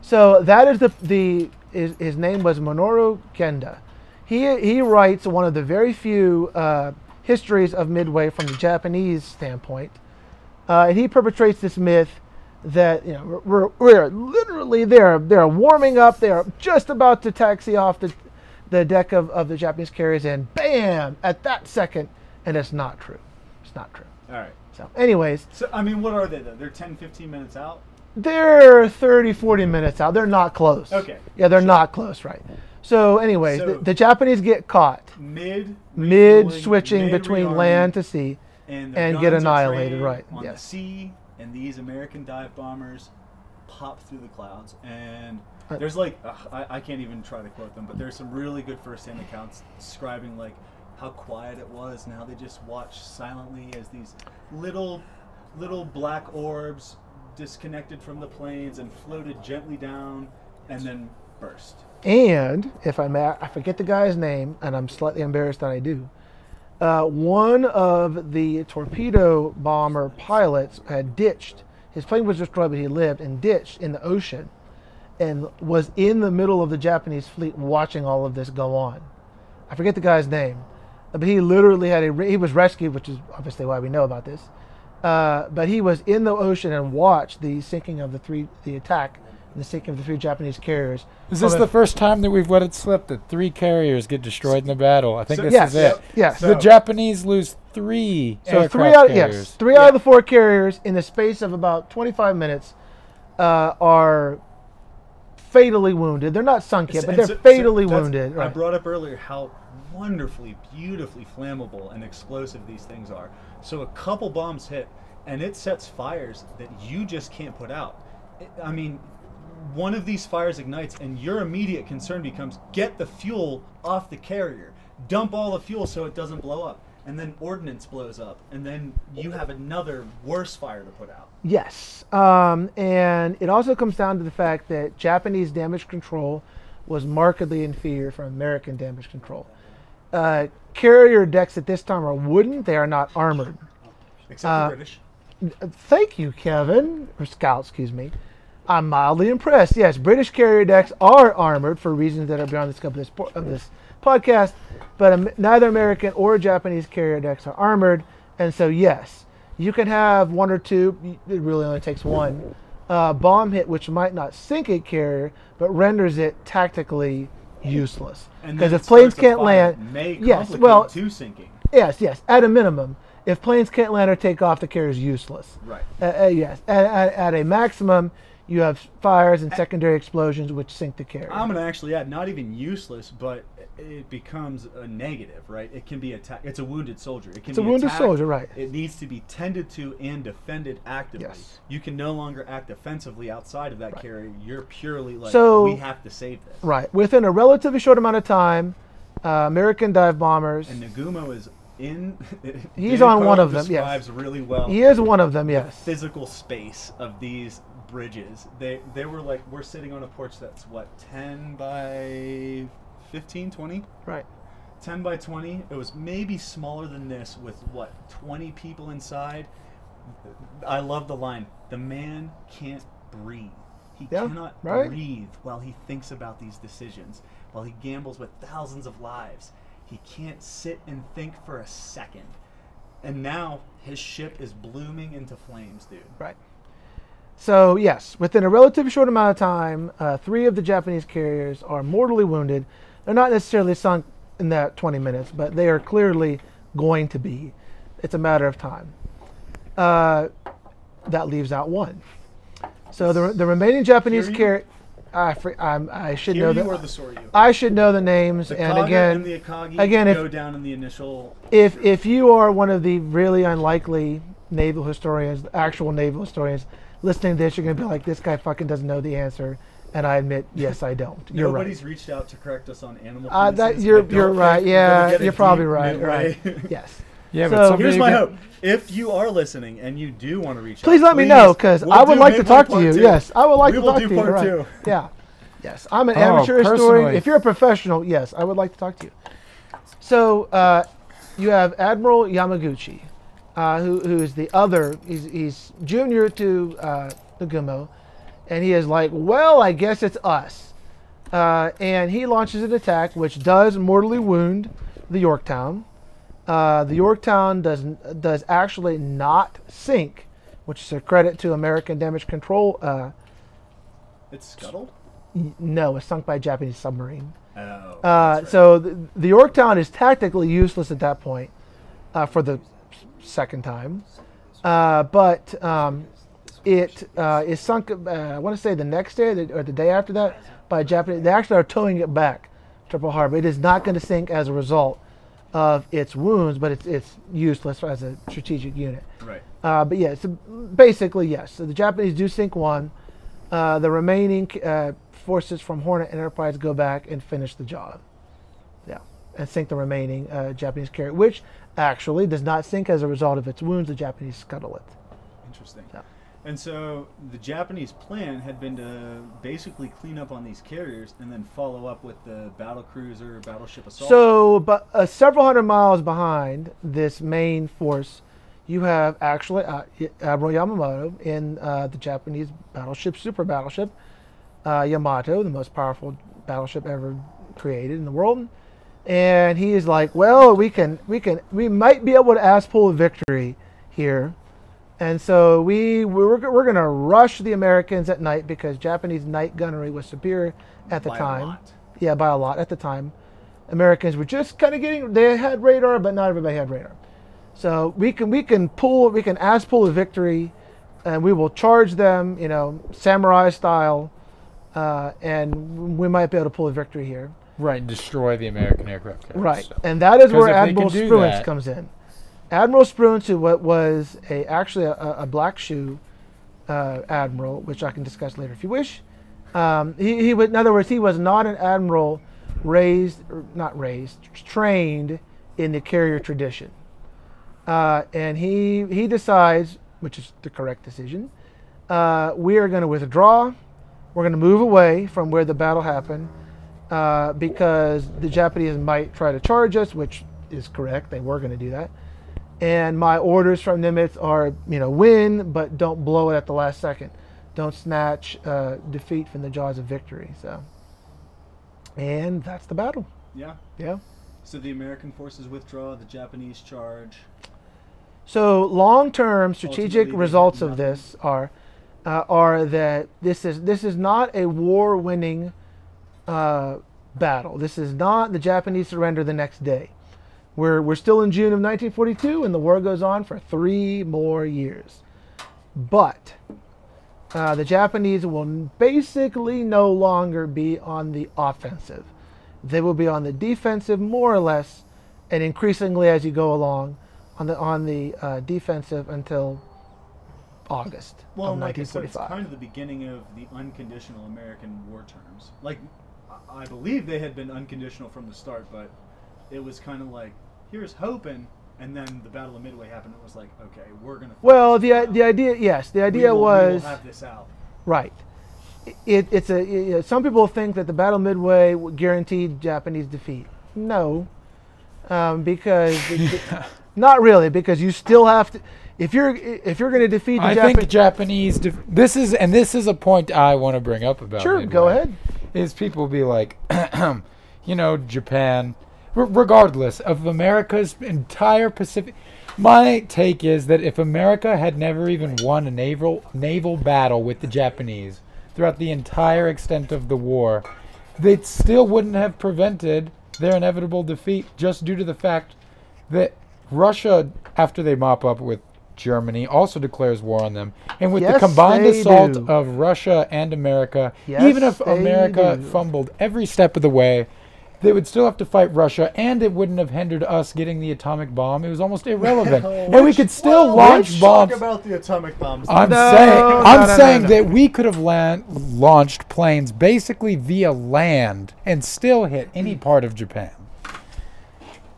S2: So that is the the his, his name was minoru genda. He he writes one of the very few uh, histories of midway from the japanese standpoint uh, and he perpetrates this myth that you know we're, we're literally there they're warming up they're just about to taxi off the, the deck of, of the japanese carriers and bam at that second and it's not true. It's not true.
S4: All right.
S2: So, anyways,
S4: So I mean, what are they though? They're 10, 15 minutes out.
S2: they're 30, 40 minutes out. They're not close.
S4: Okay.
S2: Yeah, they're not close, right? So, anyways,
S4: So-
S2: the, the Japanese get caught
S4: mid
S2: mid switching
S4: mid
S2: between land to sea.
S4: And,
S2: and get annihilated, right,
S4: On
S2: yes.
S4: the sea, and these American dive bombers pop through the clouds. And
S2: Uh,
S4: there's like, ugh, I, I can't even try to quote them, but there's some really good first-hand accounts describing like how quiet it was and how they just watched silently as these little, little black orbs disconnected from the planes and floated gently down, and then burst.
S2: And if I may, I forget the guy's name, and I'm slightly embarrassed that I do. Uh, one of the torpedo bomber pilots had ditched. His plane was destroyed, but he lived and ditched in the ocean, and was in the middle of the Japanese fleet watching all of this go on. I forget the guy's name, but he literally had a. He was rescued, which is obviously why we know about this. Uh, but he was in the ocean and watched the sinking of the three, the attack, the sinking of the three Japanese carriers.
S3: Is this the first time that we've let it slip that three carriers get destroyed in the battle? I think
S4: So-
S3: this
S2: yes,
S3: is it.
S2: yes.
S3: the Japanese lose three
S2: So three out,
S3: carriers.
S2: yes, three out of the four carriers in the space of about 25 minutes uh, are fatally wounded. They're not sunk yet, but they're
S4: so- so
S2: fatally
S4: that's-
S2: wounded.
S4: I brought up earlier how wonderfully, beautifully flammable and explosive these things are. So a couple bombs hit, and it sets fires that you just can't put out. I- I mean, one of these fires ignites, and your immediate concern becomes get the fuel off the carrier, dump all the fuel so it doesn't blow up, and then ordnance blows up, and then you have another worse fire to put out.
S2: Yes, um, and it also comes down to the fact that Japanese damage control was markedly inferior from American damage control. Uh, carrier decks at this time are wooden; they are not armored.
S4: Except
S2: Uh,
S4: the British.
S2: Thank you, Kevin, or Scout, excuse me. I'm mildly impressed. Yes, British carrier decks are armored for reasons that are beyond the scope of this po- of this podcast, but um, neither American or Japanese carrier decks are armored, and so yes, you can have one or two. It really only takes one uh, bomb hit, which might not sink a carrier, but renders it tactically useless.
S4: And
S2: Because if planes can't land,
S4: may
S2: yes, well,
S4: to sinking.
S2: yes, yes, at a minimum, if planes can't land or take off, the carrier is useless.
S4: Right.
S2: Uh, uh, yes, at, at, at a maximum, you have fires and secondary explosions which sink the carrier.
S4: I'm gonna actually add not even useless, but it becomes a negative, right? It can be attacked. It's a wounded soldier. It can
S2: It's a wounded
S4: attacked.
S2: soldier, right.
S4: It needs to be tended to and defended actively.
S2: Yes.
S4: You can no longer act offensively outside of that carrier. You're purely like
S2: So-
S4: we have to save this.
S2: right. Within a relatively short amount of time, uh, American dive bombers.
S4: And Nagumo is in.
S2: He's
S4: Dan
S2: on one of them, yes.
S4: Really well.
S2: he is one of them, yes.
S4: physical space of these bridges. They they were like we're sitting on a porch that's what 10 by 15, 20?
S2: Right.
S4: 10 by 20. It was maybe smaller than this with what 20 people inside. I love the line. The man can't breathe. He
S2: Yeah,
S4: cannot
S2: right.
S4: breathe while he thinks about these decisions. While he gambles with thousands of lives. He can't sit and think for a second. And now his ship is blooming into flames, dude.
S2: Right. So yes, within a relatively short amount of time, uh, three of the Japanese carriers are mortally wounded. They're not necessarily sunk in that 20 minutes, but they are clearly going to be. It's a matter of time. Uh, that leaves out one. So the, the remaining Japanese
S4: Hiryu?
S2: carrier, I, I should
S4: Here
S2: know that. I should know the names,
S4: the
S2: and again,
S4: and the Akagi
S2: again, if-
S4: go down in the initial.
S2: if if you are one of the really unlikely naval historians, actual naval historians, listening to this, you're gonna be like, this guy fucking doesn't know the answer, and I admit, yes, I don't. You're
S4: Nobody's
S2: right.
S4: reached out to correct us on animal.
S2: Uh, that you're you're right. Yeah,
S4: gonna
S2: you're probably right. Right. Yes.
S3: Yeah,
S2: So-
S3: but somebody
S4: Here's my hope. If you are listening and you do want to reach
S2: Please
S4: out,
S2: let me know, because
S4: we'll
S2: I would like to talk to you.
S4: Two.
S2: Yes, I would like
S4: We
S2: to
S4: will
S2: talk
S4: do
S2: to you.
S4: part
S2: right.
S4: two.
S2: Yeah. Yes, I'm an
S3: Oh,
S2: amateur historian. If you're a professional, yes, I would like to talk to you. So uh, you have Admiral Yamaguchi, uh, who who is the other. He's he's junior to uh, Nagumo, and he is like, well, I guess it's us. Uh, and he launches an attack which does mortally wound the Yorktown. Uh, the Yorktown does does actually not sink, which is a credit to American damage control. Uh,
S4: It's scuttled.
S2: no, it's sunk by a Japanese submarine.
S4: Oh.
S2: Uh,
S4: right.
S2: So the, the Yorktown is tactically useless at that point. uh, for the second time. Uh, but um, it uh, is sunk. Uh, I want to say the next day or the, day after that by Japanese. They actually are towing it back to Pearl Harbor. It is not going to sink as a result of its wounds, but it's it's useless as a strategic unit.
S4: Right.
S2: Uh, but yeah, so basically yes. So the Japanese do sink one. Uh, the remaining uh, forces from Hornet and Enterprise go back and finish the job. Yeah, and sink the remaining uh, Japanese carrier, which actually does not sink as a result of its wounds. The Japanese scuttle it.
S4: Interesting.
S2: Yeah.
S4: And so the Japanese plan had been to basically clean up on these carriers and then follow up with the battle cruiser, battleship assault.
S2: So, but uh, several hundred miles behind this main force, you have actually uh, Admiral Yamamoto in uh, the Japanese battleship, super battleship uh, Yamato, the most powerful battleship ever created in the world. And he is like, well, we can, we can, we might be able to ask pull a victory here. And so we we're, we're going to rush the Americans at night because Japanese night gunnery was superior at the
S4: By a
S2: time.
S4: lot.
S2: Yeah, by a lot at the time. Americans were just kind of getting they had radar, but not everybody had radar. So we can we can pull we can ask pull a victory, and we will charge them, you know, samurai style, uh, and we might be able to pull a victory here.
S3: Right, and destroy the American aircraft carriers.
S2: Right,
S3: So-
S2: and that is where Admiral Spruance
S3: that-
S2: comes in. Admiral Spruance, who wa- was a actually a, a black shoe uh, admiral, which I can discuss later if you wish. Um, he, he was, in other words, he was not an admiral raised, not raised, trained in the carrier tradition. Uh, and he he decides, which is the correct decision, uh, we are going to withdraw. We're going to move away from where the battle happened uh, because the Japanese might try to charge us, which is correct. They were going to do that. And my orders from Nimitz are, you know, win, but don't blow it at the last second. Don't snatch uh, defeat from the jaws of victory. So, and that's the battle.
S4: Yeah.
S2: Yeah.
S4: So the American forces withdraw, the Japanese charge.
S2: So long-term strategic
S4: Ultimately,
S2: results of this are uh, are that this is this is not a war-winning uh, battle. This is not the Japanese surrender the next day. We're we're still in June of 1942, and the war goes on for three more years. But uh, the Japanese will basically no longer be on the offensive. They will be on the defensive more or less, and increasingly as you go along, on the on the uh, defensive until August
S4: Well,
S2: of
S4: like I
S2: 1945.
S4: it's kind of the beginning of the unconditional American war terms. Like, I- I believe they had been unconditional from the start, but it was kind of like, here's hoping, and then the Battle of Midway happened. It was like, okay, we're gonna.
S2: well,
S4: this
S2: the
S4: out.
S2: the idea, yes, the
S4: We
S2: idea
S4: will- we will
S2: was
S4: have this out.
S2: right. It, it's a it- some people think that the Battle of Midway guaranteed Japanese defeat. No, um, because not really, because you still have to. If you're if you're going to defeat the
S3: I
S2: Japanese,
S3: think Japanese. Def- this is and this is a point I want to bring up about.
S2: sure, go ahead.
S3: Is people be like, you know, Japan, r- regardless of America's entire Pacific. My take is that if America had never even won a naval naval battle with the Japanese throughout the entire extent of the war, they still wouldn't have prevented their inevitable defeat just due to the fact that Russia, after they mop up with Germany, also declares war on them. And with the combined assault
S2: do.
S3: of Russia and America,
S2: Yes,
S3: even if America
S2: do.
S3: fumbled every step of the way, they would still have to fight Russia, and it wouldn't have hindered us getting the atomic bomb. It was almost irrelevant, and we could still launch
S4: Let's
S3: bombs.
S4: Talk about the atomic bombs.
S3: I'm
S2: No,
S3: saying,
S2: no,
S3: I'm
S2: no, no,
S3: saying
S2: no.
S3: that we could have land, launched planes basically via land and still hit any part of Japan.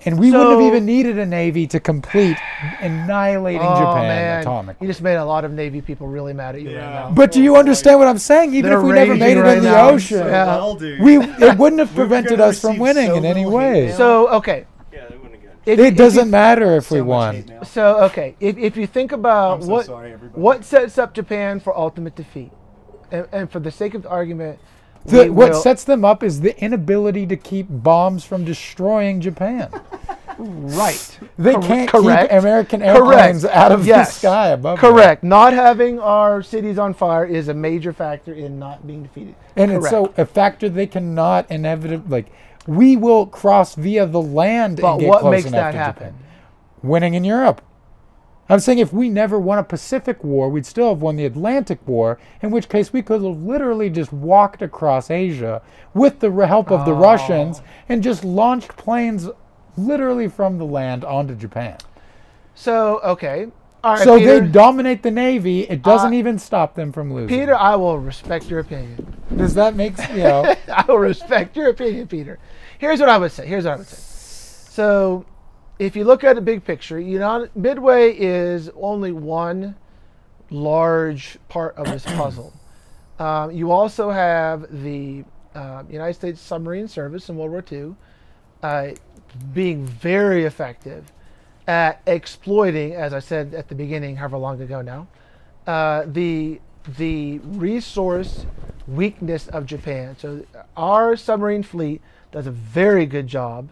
S3: And we wouldn't have even needed a navy to complete annihilating
S2: oh
S3: Japan
S2: man,
S3: atomically.
S2: you just made a lot of Navy people really mad at you right
S4: Yeah.
S2: now.
S3: But do you understand what I'm saying? Even
S2: They're
S3: if we never made it
S2: right
S3: in the
S2: now.
S3: ocean,
S2: Yeah.
S4: Well,
S3: we it wouldn't have prevented us from winning
S4: so
S3: in any way.
S4: mail.
S2: so okay,
S5: Yeah, they wouldn't get.
S2: if,
S3: it
S2: if
S3: doesn't
S2: you,
S3: matter if we
S4: So much
S3: won.
S2: So okay, if, if you think about
S4: so
S2: what
S4: sorry,
S2: what sets up Japan for ultimate defeat, and, and for the sake of the argument,
S3: The, what
S2: will-
S3: sets them up is the inability to keep bombs from destroying Japan.
S2: right,
S3: They
S2: Cor-
S3: can't
S2: correct.
S3: keep American
S2: Correct.
S3: airplanes out of
S2: Yes.
S3: the sky above them.
S2: correct. Not having our cities on fire is a major factor in not being defeated.
S3: And it's so a factor they cannot inevitably like. We will cross via the land
S2: But what makes that happen?
S3: Japan. winning in Europe. I'm saying if we never won a Pacific War, we'd still have won the Atlantic War, in which case we could have literally just walked across Asia with the help of the
S2: Oh.
S3: Russians and just launched planes literally from the land onto Japan.
S2: So okay, all right,
S3: so
S2: Peter.
S3: they dominate the Navy. It doesn't
S2: Uh,
S3: even stop them from losing.
S2: Peter, I will respect your opinion.
S3: does that make s- you know?
S2: I will respect your opinion, Peter. Here's what I would say. Here's what I would say. So, if you look at the big picture, you know, Midway is only one large part of this puzzle. Um, you also have the uh, United States Submarine Service in World War II uh, being very effective at exploiting, as I said at the beginning, however long ago now, uh, the the resource weakness of Japan. So our submarine fleet does a very good job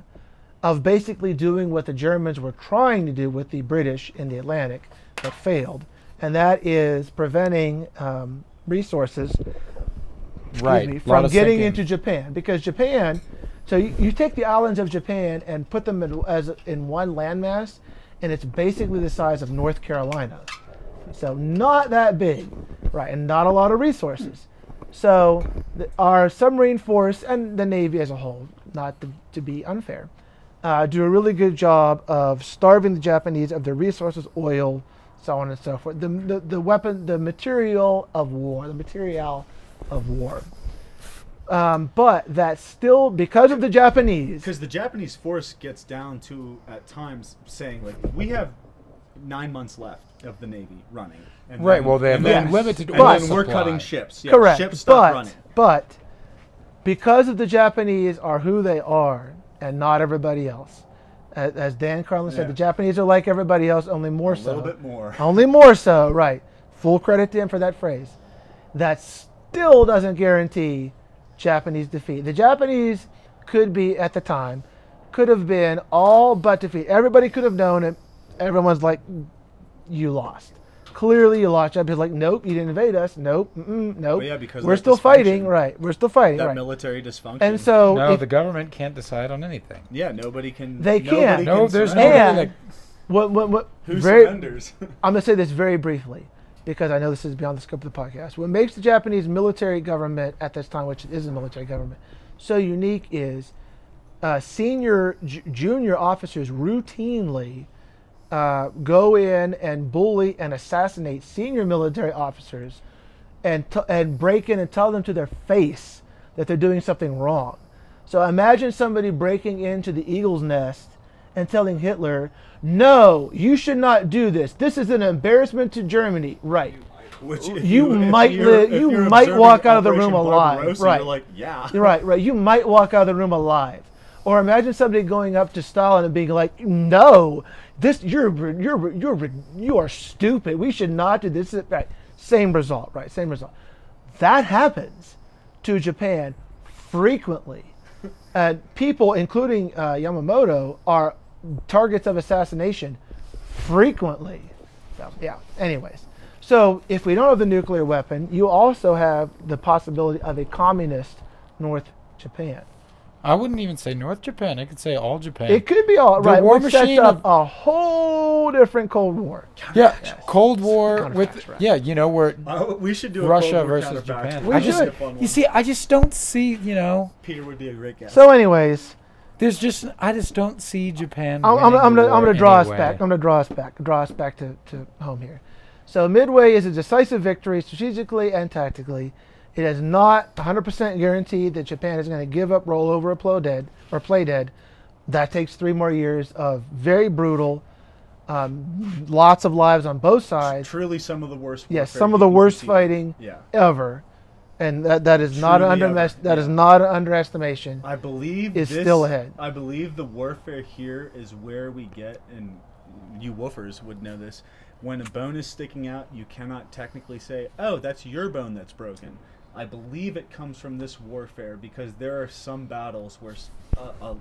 S2: of basically doing what the Germans were trying to do with the British in the Atlantic, but failed, and that is preventing um, resources
S3: right.
S2: me, from getting
S3: sinking.
S2: into Japan because Japan. So you, you take the islands of Japan and put them in, as in one landmass, and it's basically the size of North Carolina. So not that big, right? And not a lot of resources. So the, our submarine force and the Navy as a whole, not to, to be unfair, uh, do a really good job of starving the Japanese of their resources, oil, so on and so forth. The, the, the weapon, the material of war, the material of war. Um, but that's still because of the Japanese.
S4: Because the Japanese force gets down to at times saying like we have nine months left of the navy running. And
S3: Right,
S4: then-
S3: well, they have
S4: and then-
S3: unlimited
S4: and
S3: oil
S4: then we're
S3: supply.
S4: cutting ships. Yeah,
S2: Correct.
S4: Ships stop
S2: but
S4: running.
S2: but because of the Japanese are who they are and not everybody else. As, as Dan Carlin said,
S4: Yeah.
S2: the Japanese are like everybody else, only more
S4: A
S2: so.
S4: A little bit more.
S2: Only more so, right. Full credit to him for that phrase. That still doesn't guarantee Japanese defeat. The Japanese could be, at the time, could have been all but defeat. Everybody could have known it. Everyone's like, you lost. Clearly, you lost. Japanese like, nope, you didn't invade us. Nope, mm-mm, nope.
S4: But yeah, because
S2: we're still fighting, right? We're still fighting,
S4: That
S2: right?
S4: military dysfunction.
S2: And so,
S3: No,
S2: if,
S3: the government can't decide on anything.
S4: yeah, nobody can.
S2: They can't.
S3: No,
S4: can
S3: there's
S4: surrender.
S3: nobody
S2: And-
S3: that
S2: what, what, what,
S4: Who
S2: very,
S4: surrenders?
S2: I'm going to say this very briefly because I know this is beyond the scope of the podcast. What makes the Japanese military government at this time, which is a military government, so unique is uh, senior, j- junior officers routinely uh, go in and bully and assassinate senior military officers and, t- and break in and tell them to their face that they're doing something wrong. So imagine somebody breaking into the eagle's nest and telling Hitler, no, you should not do this. This is an embarrassment to Germany. Right.
S4: Which
S2: You
S4: if
S2: might
S4: you're-
S2: li-
S4: if
S2: you might walk out of the room alive, right.
S4: Like, yeah.
S2: Right, right. You might walk out of the room alive. Or imagine somebody going up to Stalin and being like, "No, this you're you're you're you are stupid. We should not do this." Right. Same result, right? Same result. That happens to Japan frequently, and people, including uh, Yamamoto, are targets of assassination frequently. So, yeah. Anyways, so if we don't have the nuclear weapon, you also have the possibility of a communist North Japan.
S3: I wouldn't even say North Japan. I could say all Japan.
S2: It could be all
S3: The
S2: right.
S3: war
S2: which sets
S3: machine
S2: up
S3: of-
S2: a whole different Cold War.
S3: yeah, Cold War with
S2: right.
S3: yeah, you know where
S4: Uh, we should do
S3: Russia
S4: Cold
S3: versus. Japan.
S2: We
S3: I just
S2: should.
S3: You see, I just don't see. You know,
S4: Peter would be a great guest.
S2: So, anyways,
S3: there's just I just don't see Japan.
S2: I'm, I'm, I'm gonna I'm gonna draw us back. I'm gonna draw us back. Draw us back to, to home here. So Midway is a decisive victory strategically and tactically. It is not 100% guaranteed that Japan is going to give up, roll over, or play dead, or play dead. That takes three more years of very brutal, um, lots of lives on both sides.
S4: Truly, some of the worst.
S2: Yes, some of the worst fighting
S4: Yeah,
S2: ever, and that, that is not an under,
S4: ever,
S2: that is
S4: yeah.
S2: not an underestimation.
S4: I believe
S2: Is
S4: this,
S2: still ahead.
S4: I believe the warfare here is where we get, and you woofers would know this. When a bone is sticking out, you cannot technically say, "Oh, that's your bone that's broken." I believe it comes from this warfare because there are some battles where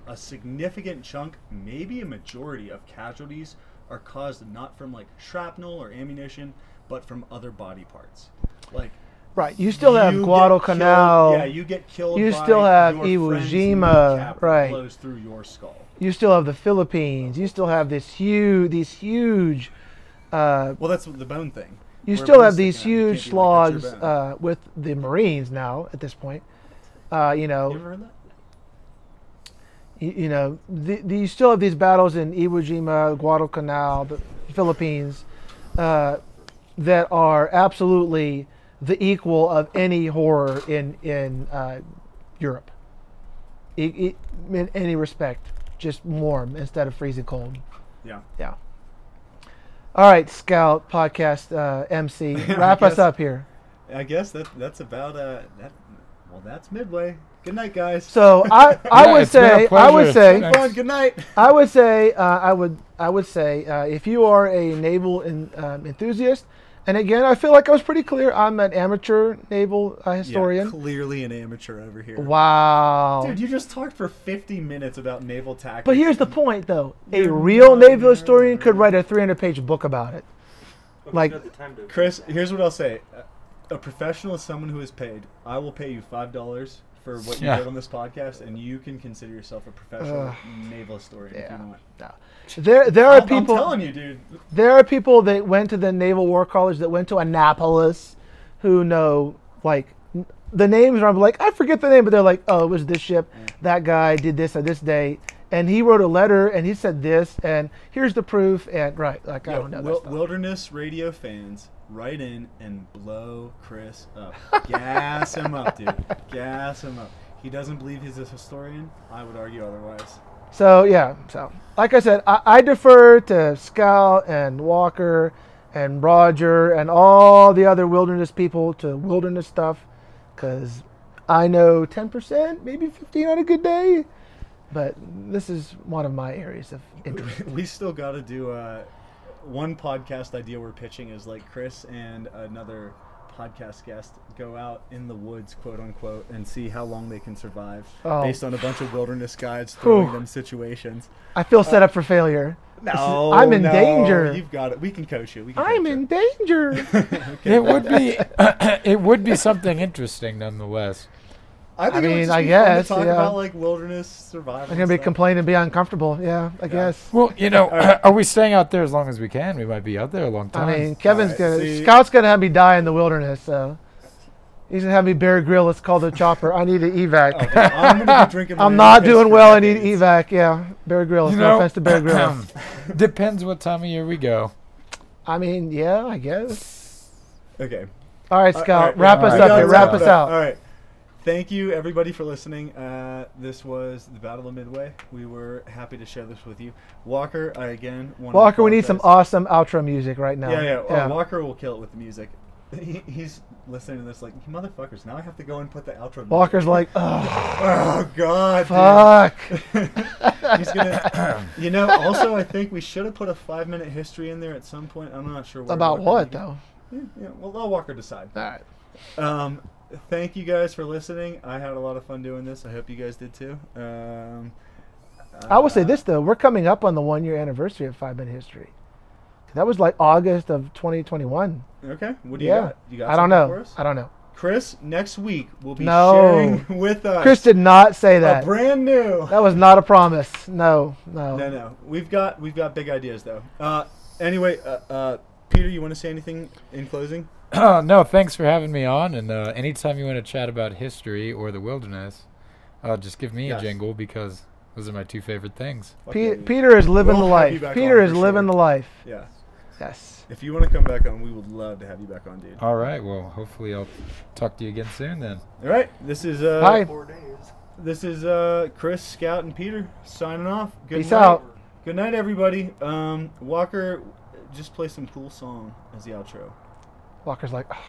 S4: a significant chunk, maybe a majority of casualties, are caused not from like shrapnel or ammunition, but from other body parts. Like
S2: Right. You still have
S4: you get
S2: Guadalcanal.
S4: killed- Yeah, you get killed.
S2: You still have Iwo Jima, right.
S4: Blows through your skull.
S2: You still have the Philippines. You still have this huge, these huge. Uh,
S4: Well, that's the bone thing.
S2: You still have these huge
S4: can't be like, that's
S2: slogs uh, with the Marines now at this point. Uh, you know,
S4: You ever heard that?
S2: you, know, the, the, you still have these battles in Iwo Jima, Guadalcanal, the Philippines, uh, that are absolutely the equal of any horror in in uh, Europe. E- e- in any respect, just warm instead of freezing cold.
S4: Yeah.
S2: Yeah. All right, Scout podcast uh, MC,
S4: I
S2: wrap us up here.
S4: I guess that that's about uh that. Well, that's midway. Good night, guys.
S2: So I, I
S3: Yeah,
S2: would
S3: it's been a
S2: say I would say
S4: fun. Good night.
S2: I would say uh, I would I would say uh, if you are a naval in, um, enthusiast, and again I feel like I was pretty clear. I'm an amateur naval uh, historian.
S4: Yeah, clearly an amateur over here.
S2: wow.
S4: Dude, you just talked for 50 minutes about naval tactics.
S2: but here's the point, though: a
S4: You're
S2: real
S4: not
S2: naval historian could write a 300-page book about it. Like,
S4: Chris, here's what I'll say. A- A professional is someone who is paid. I will pay you five dollars for what you
S3: Yeah.
S4: did on this podcast, and you can consider yourself a professional
S2: Ugh.
S4: naval historian if
S2: Yeah.
S4: you want.
S2: there there are
S4: I'm,
S2: people.
S4: I'm telling you, dude.
S2: there are people that went to the Naval War College that went to Annapolis, who know like the names. Are I'm like I forget the name, but they're like, oh, it was this ship. That guy did this on this day, and he wrote a letter and he said this, and here's the proof. And right, like I don't know. that
S4: Wil-
S2: stuff.
S4: Wilderness Radio fans, write in and blow Chris up. Gas him up, dude. Gas him up. He doesn't believe he's a historian. I would argue otherwise.
S2: So yeah, so like I said, I, I defer to Scout and Walker and Roger and all the other wilderness people to wilderness stuff, because I know ten percent, maybe fifteen on a good day, but this is one of my areas of interest.
S4: we still got to do uh, one podcast idea we're pitching is like Chris and another podcast guest go out in the woods, quote unquote, and see how long they can survive
S2: Oh.
S4: based on a bunch of wilderness guides throwing
S2: Whew.
S4: them situations.
S2: I feel set uh, up for failure. This is- I'm in
S4: no,
S2: danger.
S4: You've got it. We can coach you. We can
S2: I'm
S4: coach
S2: in danger.
S4: okay.
S3: It would be it would be something interesting nonetheless.
S4: I, think
S2: I
S4: it would
S2: mean,
S4: just
S2: I
S4: be fun
S2: guess,
S4: to talk
S2: yeah.
S4: about like wilderness survival.
S2: I'm gonna be complaining and be uncomfortable. Yeah, I guess.
S3: Well, you know,
S4: Alright.
S3: are we staying out there as long as we can? We might be out there a long time.
S2: I mean, Kevin's
S4: Alright,
S2: gonna
S4: see-
S2: Scout's gonna have me die in the wilderness. So he's gonna have me Bear Grill. It's called the chopper. I need an evac.
S4: Oh, dude, I'm gonna be drinking.
S2: I'm not doing well. I need
S4: decades.
S2: evac. Yeah, Bear Grill.
S3: you
S2: no
S3: know,
S2: offense to Bear Grill.
S3: depends what time of year we go.
S2: I mean, yeah, I guess.
S4: Okay.
S2: All right,
S4: Uh,
S2: Scout,
S4: all right,
S2: wrap
S3: yeah,
S2: us
S3: right.
S2: up here. Wrap
S4: wrap
S2: us
S4: it
S2: out.
S4: All right. Thank you, everybody, for listening. Uh, this was the Battle of Midway. We were happy to share this with you. Walker, I again want
S2: Walker, we need some awesome outro music right now.
S4: Yeah, yeah. Oh, Walker will kill it with the music. He, he's listening to this like, motherfuckers, now I have to go and put the outro. music."
S2: Walker's like, oh,
S4: oh god,
S2: fuck.
S4: He's gonna. You know. Also, I think we should have put a five-minute history in there at some point. I'm not sure.
S2: About
S4: Walker
S2: what though?
S4: Yeah, yeah, well, let Walker decide.
S2: All right.
S4: Um, thank you guys for listening. I had a lot of fun doing this. I hope you guys did too. Um,
S2: I will say
S4: uh,
S2: this though, we're coming up on the one year anniversary of Five Minute History. That was like August of 2021.
S4: Okay. What do you
S2: yeah,
S4: got? You got
S2: I don't know. I don't know.
S4: Chris, next week we'll be
S2: No.
S4: sharing with us
S2: Chris did not say
S4: a
S2: that.
S4: brand new.
S2: That was not a promise. No, no.
S4: No, no. We've got we've got big ideas though. Uh, anyway, uh, uh, Peter, you want to say anything in closing?
S3: no, thanks for having me on. And uh, anytime you want to chat about history or the wilderness, uh, just give me
S4: Yes.
S3: a jingle because those are my two favorite things.
S4: Fuck
S2: Pe- Peter is living
S4: We'll
S2: the life. Peter is living
S4: sure.
S2: the life.
S4: Yeah.
S2: Yes.
S4: If you want to come back on, we would love to have you back on, dude.
S3: All right. Well, hopefully I'll talk to you again soon then.
S4: All right. This is uh,
S2: Bye.
S4: This is uh, Chris, Scout, and Peter signing off. Good
S2: Peace
S4: night.
S2: out.
S4: Good night, everybody. Um, Walker, just play some cool song as the outro.
S2: Walker's like, "Oh,